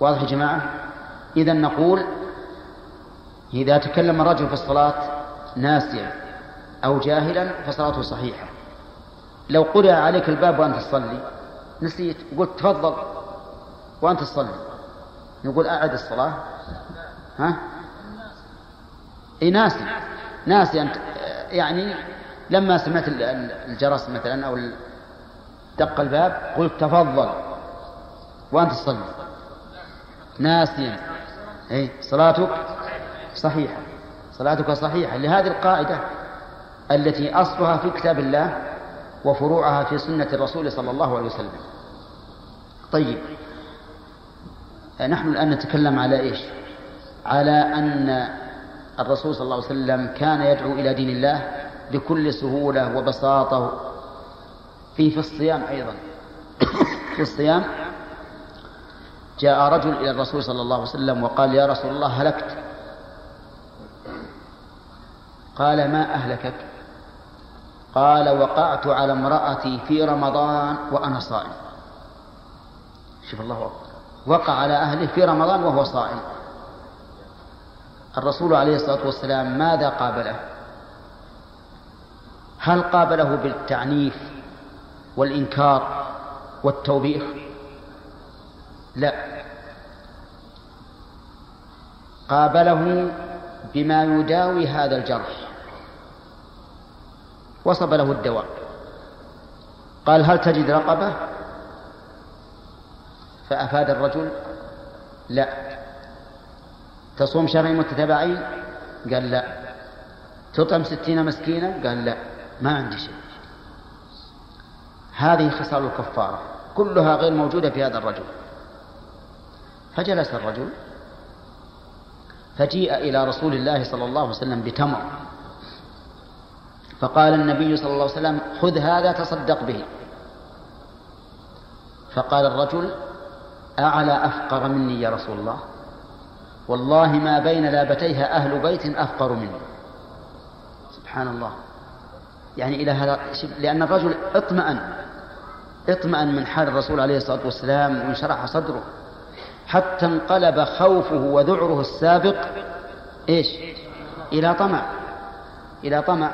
واضح يا جماعة؟ إذا نقول إذا تكلم الرجل في الصلاة ناسيا أو جاهلا فصلاته صحيحة. لو قرأ عليك الباب وأنت تصلي نسيت قلت تفضل وأنت تصلي نقول أعد الصلاة. ها؟ إي ناسي. ناسي أنت. يعني لما سمعت الجرس مثلا أو دق الباب قلت تفضل وأنت تصلي. ناسيا. أي صلاتك صحيحة. صلاتك صحيحة. لهذه القاعدة التي أصلها في كتاب الله وفروعها في سنة الرسول صلى الله عليه وسلم. طيب نحن الآن نتكلم على إيش؟ على أن الرسول صلى الله عليه وسلم كان يدعو إلى دين الله بكل سهولة وبساطة. في في الصيام أيضا. في الصيام جاء رجل إلى الرسول صلى الله عليه وسلم وقال يا رسول الله هلكت. قال ما أهلكك؟ قال وقعت على امرأتي في رمضان وأنا صائم. شوف الله أكبر. وقع على أهله في رمضان وهو صائم. الرسول عليه الصلاة والسلام ماذا قابله؟ هل قابله بالتعنيف والإنكار والتوبيخ؟ لا. قابله بما يداوي هذا الجرح. وصب له الدواء. قال هل تجد رقبة؟ فأفاد الرجل لا. تصوم شهرين متتابعين؟ قال لا. تطعم ستين مسكينا؟ قال لا. ما عندي شيء. هذه خصال الكفارة كلها غير موجودة في هذا الرجل. فجلس الرجل فجيء إلى رسول الله صلى الله عليه وسلم بتمر. فقال النبي صلى الله عليه وسلم خذ هذا تصدق به. فقال الرجل أعلى أفقر مني يا رسول الله؟ والله ما بين لابتيها أهل بيت أفقر مني. سبحان الله. يعني إلى هذا لأن الرجل اطمأن اطمأن من حال الرسول عليه الصلاة والسلام وانشرح صدره. حتى انقلب خوفه وذعره السابق إيش؟ إلى طمع إلى طمع.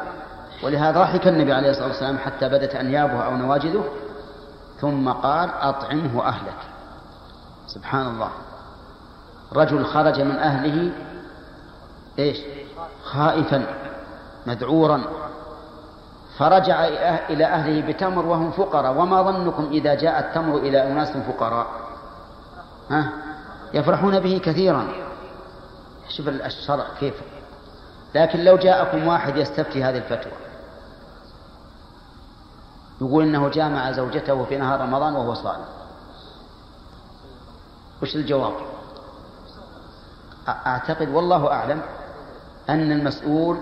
ولهذا ضحك النبي عليه الصلاة والسلام حتى بدت أنيابه أو نواجذه ثم قال أطعمه أهلك. سبحان الله. رجل خرج من أهله إيش؟ خائفا مذعورا. فرجع إلى أهله بتمر وهم فقراء. وما ظنكم إذا جاء التمر إلى أناس فقراء؟ ها؟ يفرحون به كثيرا. شوف الشرع كيف. لكن لو جاءكم واحد يستفتي هذه الفتوى يقول إنه جامع زوجته في نهار رمضان وهو صائم. وش الجواب؟ أعتقد والله أعلم أن المسؤول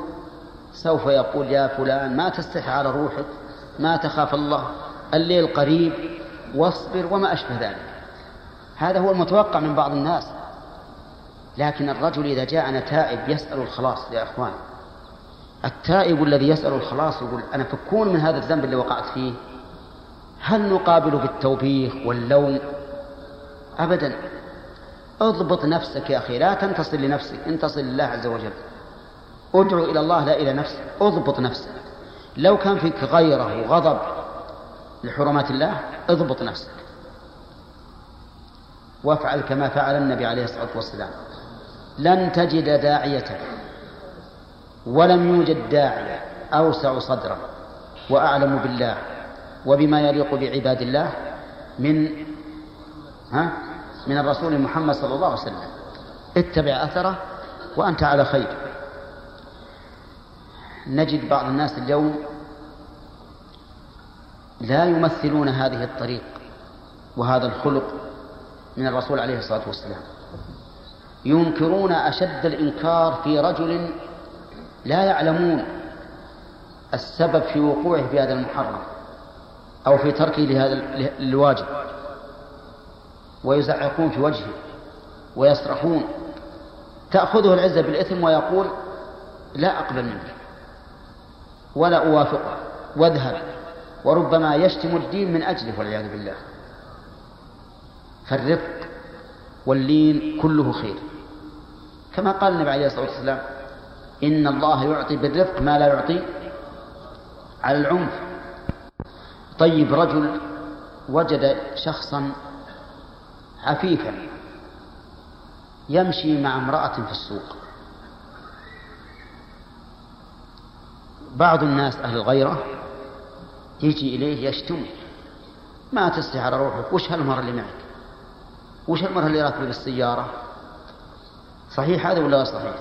سوف يقول يا فلان ما تستحي على روحك ما تخاف الله الليل قريب واصبر وما أشبه ذلك. هذا هو المتوقع من بعض الناس. لكن الرجل إذا جاءنا تائب يسأل الخلاص يا إخوان. التائب الذي يسأل الخلاص يقول أنا فكون من هذا الذنب اللي وقعت فيه؟ هل نقابل بالتوبيخ واللوم؟ أبدا. اضبط نفسك يا أخي لا تنتصر لنفسك انتصر لله عز وجل. ادعو إلى الله لا إلى نفسك. اضبط نفسك. لو كان فيك غيرة وغضب لحرمات الله اضبط نفسك. وافعل كما فعل النبي عليه الصلاة والسلام. لن تجد داعية ولم يوجد داعية أوسع صدرا وأعلم بالله وبما يليق بعباد الله من ها من الرسول محمد صلى الله عليه وسلم. اتبع أثره وأنت على خير. نجد بعض الناس اليوم لا يمثلون هذه الطريق وهذا الخلق من الرسول عليه الصلاة والسلام. ينكرون أشد الإنكار في رجل لا يعلمون السبب في وقوعه في هذا المحرم أو في تركه لهذا الواجب. ويزعقون في وجهه ويصرخون تأخذه العزة بالإثم ويقول لا أقبل منك ولا أوافقه واذهب وربما يشتم الدين من أجله والعياذ بالله. فالرفق واللين كله خير. كما قال النبي عليه الصلاة والسلام إن الله يعطي بالرفق ما لا يعطي على العنف. طيب رجل وجد شخصا عفيفا يمشي مع امرأة في السوق. بعض الناس أهل الغيرة يجي إليه يشتم ما تستحي على روحك وش هالمرة اللي معك؟ وش المرة اللي راكبة بالسيارة؟ صحيح هذا ولا صحيح؟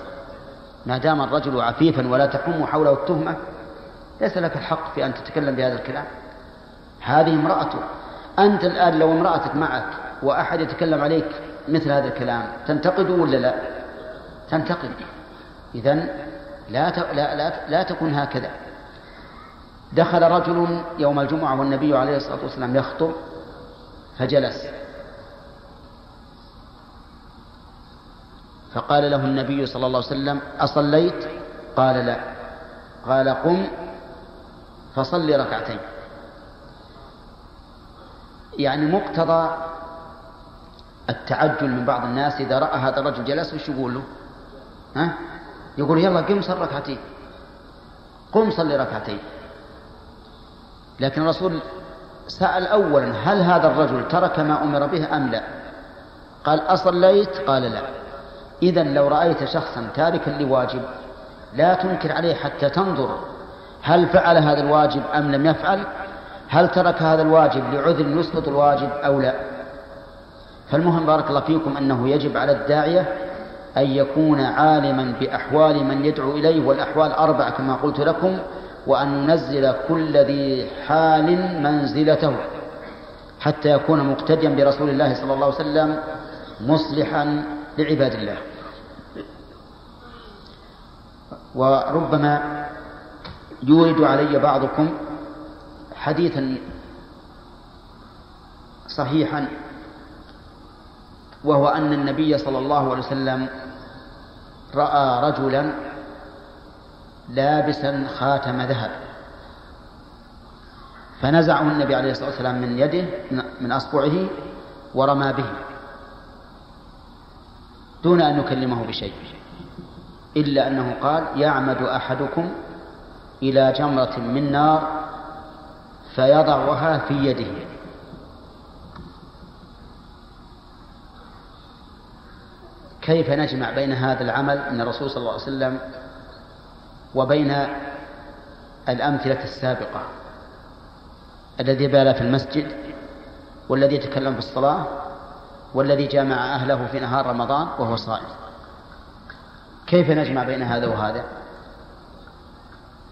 ما دام الرجل عفيفا ولا تحوم حوله التهمة ليس لك الحق في أن تتكلم بهذا الكلام. هذه امرأته. أنت الآن لو امرأتك معك وأحد يتكلم عليك مثل هذا الكلام تنتقد ولا لا؟ تنتقد. إذا لا, لا, لا, لا تكن هكذا. دخل رجل يوم الجمعة والنبي عليه الصلاة والسلام يخطب فجلس. فقال له النبي صلى الله عليه وسلم أصليت؟ قال لا. قال قم فصل ركعتين. يعني مقتضى التعجل من بعض الناس إذا رأى هذا الرجل جلس وش يقول له؟ ها؟ يقول يلا قم صل ركعتين. قم صلي ركعتين. لكن الرسول سأل أولا هل هذا الرجل ترك ما أمر به أم لا؟ قال أصليت؟ قال لا. إذا لو رأيت شخصا تاركا لواجب لا تنكر عليه حتى تنظر هل فعل هذا الواجب أم لم يفعل؟ هل ترك هذا الواجب لعذر يسقط الواجب أو لا؟ فالمهم بارك الله فيكم أنه يجب على الداعية أن يكون عالما بأحوال من يدعو إليه والأحوال أربعة كما قلت لكم وأن ننزل كل ذي حال منزلته حتى يكون مقتديا برسول الله صلى الله عليه وسلم مصلحا لعباد الله. وربما يورد علي بعضكم حديثا صحيحا وهو أن النبي صلى الله عليه وسلم رأى رجلا لابسا خاتم ذهب. فنزعه النبي عليه الصلاة والسلام من يده من أصبعه ورمى به دون أن نكلمه بشيء. إلا أنه قال يعمد أحدكم إلى جمرة من نار فيضعها في يده. كيف نجمع بين هذا العمل من الرسول صلى الله عليه وسلم وبين الأمثلة السابقة الذي بال في المسجد والذي يتكلم في الصلاة والذي جامع أهله في نهار رمضان وهو صائم؟ كيف نجمع بين هذا وهذا؟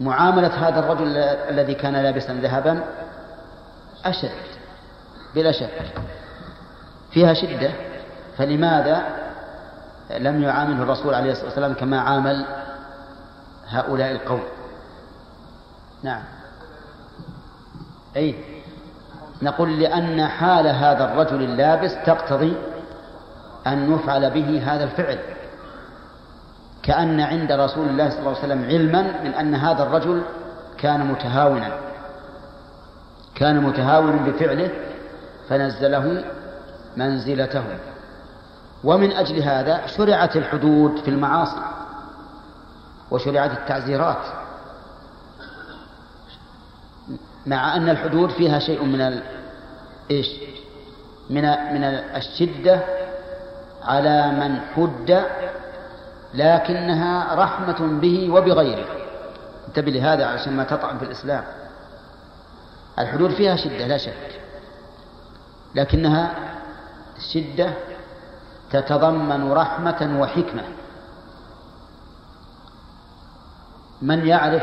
معاملة هذا الرجل الذي كان لابسا ذهبا أشد بلا شك. فيها شدة. فلماذا لم يعامله الرسول عليه الصلاة والسلام كما عامل هؤلاء القوم؟ نعم. أي نقول لأن حال هذا الرجل اللابس تقتضي أن يفعل به هذا الفعل. كأن عند رسول الله صلى الله عليه وسلم علما من أن هذا الرجل كان متهاونا. كان متهاونا بفعله فنزله منزلته. ومن أجل هذا شرعت الحدود في المعاصي وشرعت التعزيرات. مع أن الحدود فيها شيء من ال... إيش؟ من من الشدة على من حد لكنها رحمة به وبغيره. انتبه لهذا عشان ما تطعن في الإسلام. الحدود فيها شدة لا شك. لكنها شدة تتضمن رحمة وحكمة. من يعرف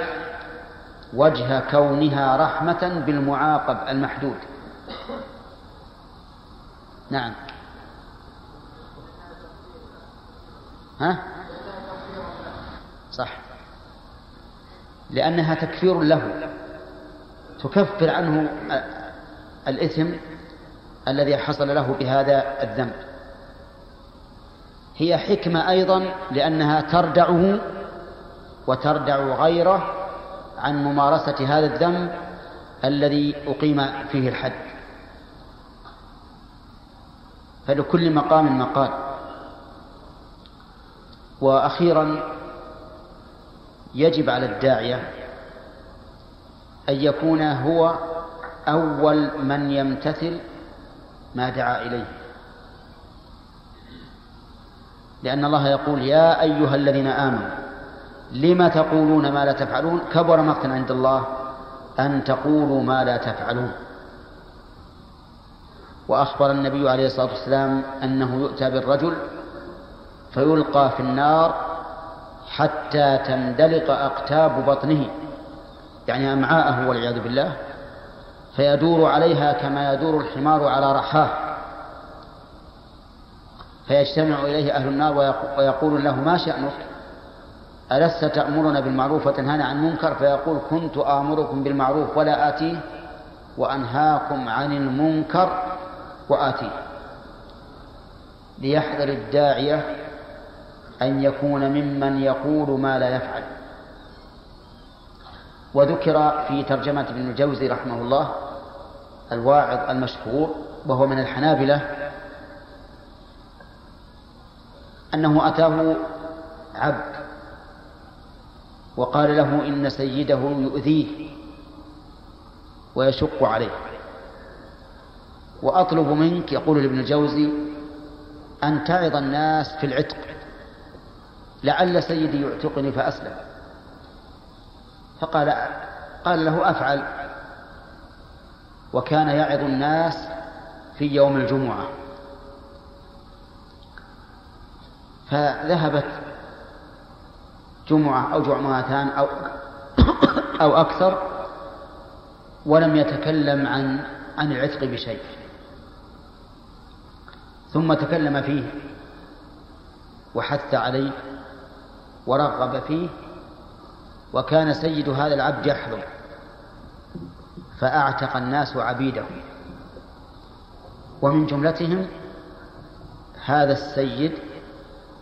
وجه كونها رحمة بالمعاقب المحدود؟ نعم. ها؟ صح. لأنها تكفير له. تكفر عنه الإثم الذي حصل له بهذا الذنب. هي حكمة أيضا لأنها تردعه وتردع غيره عن ممارسة هذا الذنب الذي أقيم فيه الحد. فلكل مقام مقال. وأخيرا يجب على الداعية أن يكون هو أول من يمتثل ما دعا إليه. لأن الله يقول يا أيها الذين آمنوا لم تقولون ما لا تفعلون؟ كبر مقتا عند الله أن تقولوا ما لا تفعلون. وأخبر النبي عليه الصلاة والسلام أنه يؤتى بالرجل فيلقى في النار حتى تندلق أقتاب بطنه يعني أمعاءه والعياذ بالله فيدور عليها كما يدور الحمار على رحاه. فيجتمع إليه أهل النار ويقول له ما شأنك؟ ألست تأمرنا بالمعروف وتنهانا عن المنكر؟ فيقول كنت آمركم بالمعروف ولا آتيه وأنهاكم عن المنكر وآتيه. ليحذر الداعية أن يكون ممن يقول ما لا يفعل. وذكر في ترجمة ابن الجوزي رحمه الله الواعظ المشهور وهو من الحنابلة أنه أتاه عبد وقال له إن سيده يؤذيه ويشق عليه. وأطلب منك يقول لابن الجوزي أن تعظ الناس في العتق. لعل سيدي يعتقني فأسلم. فقال قال له أفعل. وكان يعظ الناس في يوم الجمعة. فذهبت جمعة أو جمعتان أو أو أكثر ولم يتكلم عن عن العتق بشيء. ثم تكلم فيه وحث عليه. ورغب فيه وكان سيد هذا العبد يحضر فأعتق الناس عبيده. ومن جملتهم هذا السيد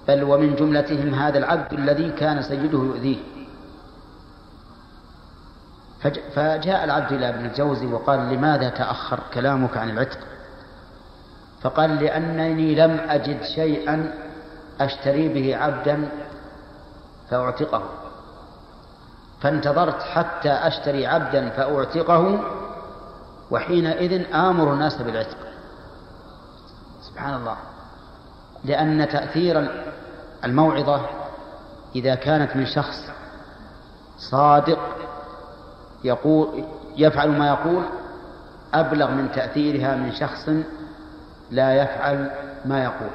بل ومن جملتهم هذا العبد الذي كان سيده يؤذيه. فجاء العبد إلى ابن الجوزي وقال لماذا تأخر كلامك عن العتق؟ فقال لأنني لم أجد شيئا أشتري به عبدا فأعتقه. فانتظرت حتى أشتري عبدا فأعتقه وحينئذ آمر الناس بالعتق. سبحان الله. لأن تأثير الموعظة إذا كانت من شخص صادق يقول يفعل ما يقول أبلغ من تأثيرها من شخص لا يفعل ما يقول.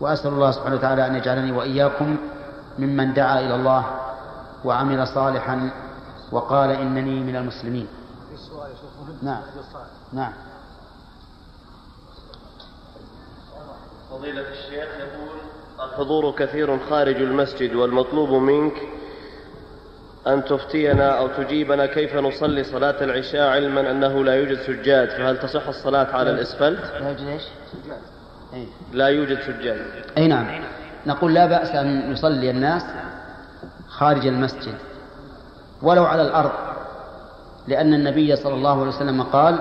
وأسأل الله سبحانه وتعالى أن يجعلني وإياكم ممن دعا إلى الله وعمل صالحا وقال إنني من المسلمين نعم نعم فضيلة الشيخ يقول الحضور كثير خارج المسجد والمطلوب منك أن تفتينا أو تجيبنا كيف نصلي صلاة العشاء علما أنه لا يوجد سجاد فهل تصح الصلاة على الإسفلت؟ لا يوجد إيش؟ أي. لا يوجد سجاد أي نعم نقول لا بأس أن يصلي الناس خارج المسجد ولو على الأرض لأن النبي صلى الله عليه وسلم قال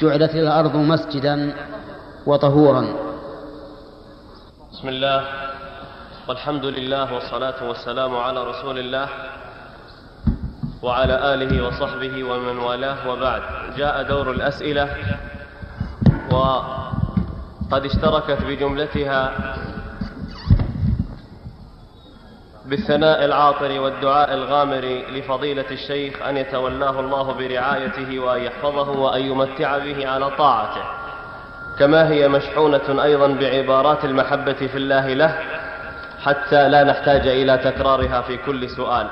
جعلت الأرض مسجدا وطهورا. بسم الله والحمد لله والصلاة والسلام على رسول الله وعلى آله وصحبه ومن والاه وبعد. جاء دور الأسئلة وقد اشتركت بجملتها بالثناء العاطر والدعاء الغامر لفضيلة الشيخ أن يتولاه الله برعايته وأن يحفظه وأن يمتع به على طاعته. كما هي مشحونة أيضا بعبارات المحبة في الله له حتى لا نحتاج إلى تكرارها في كل سؤال.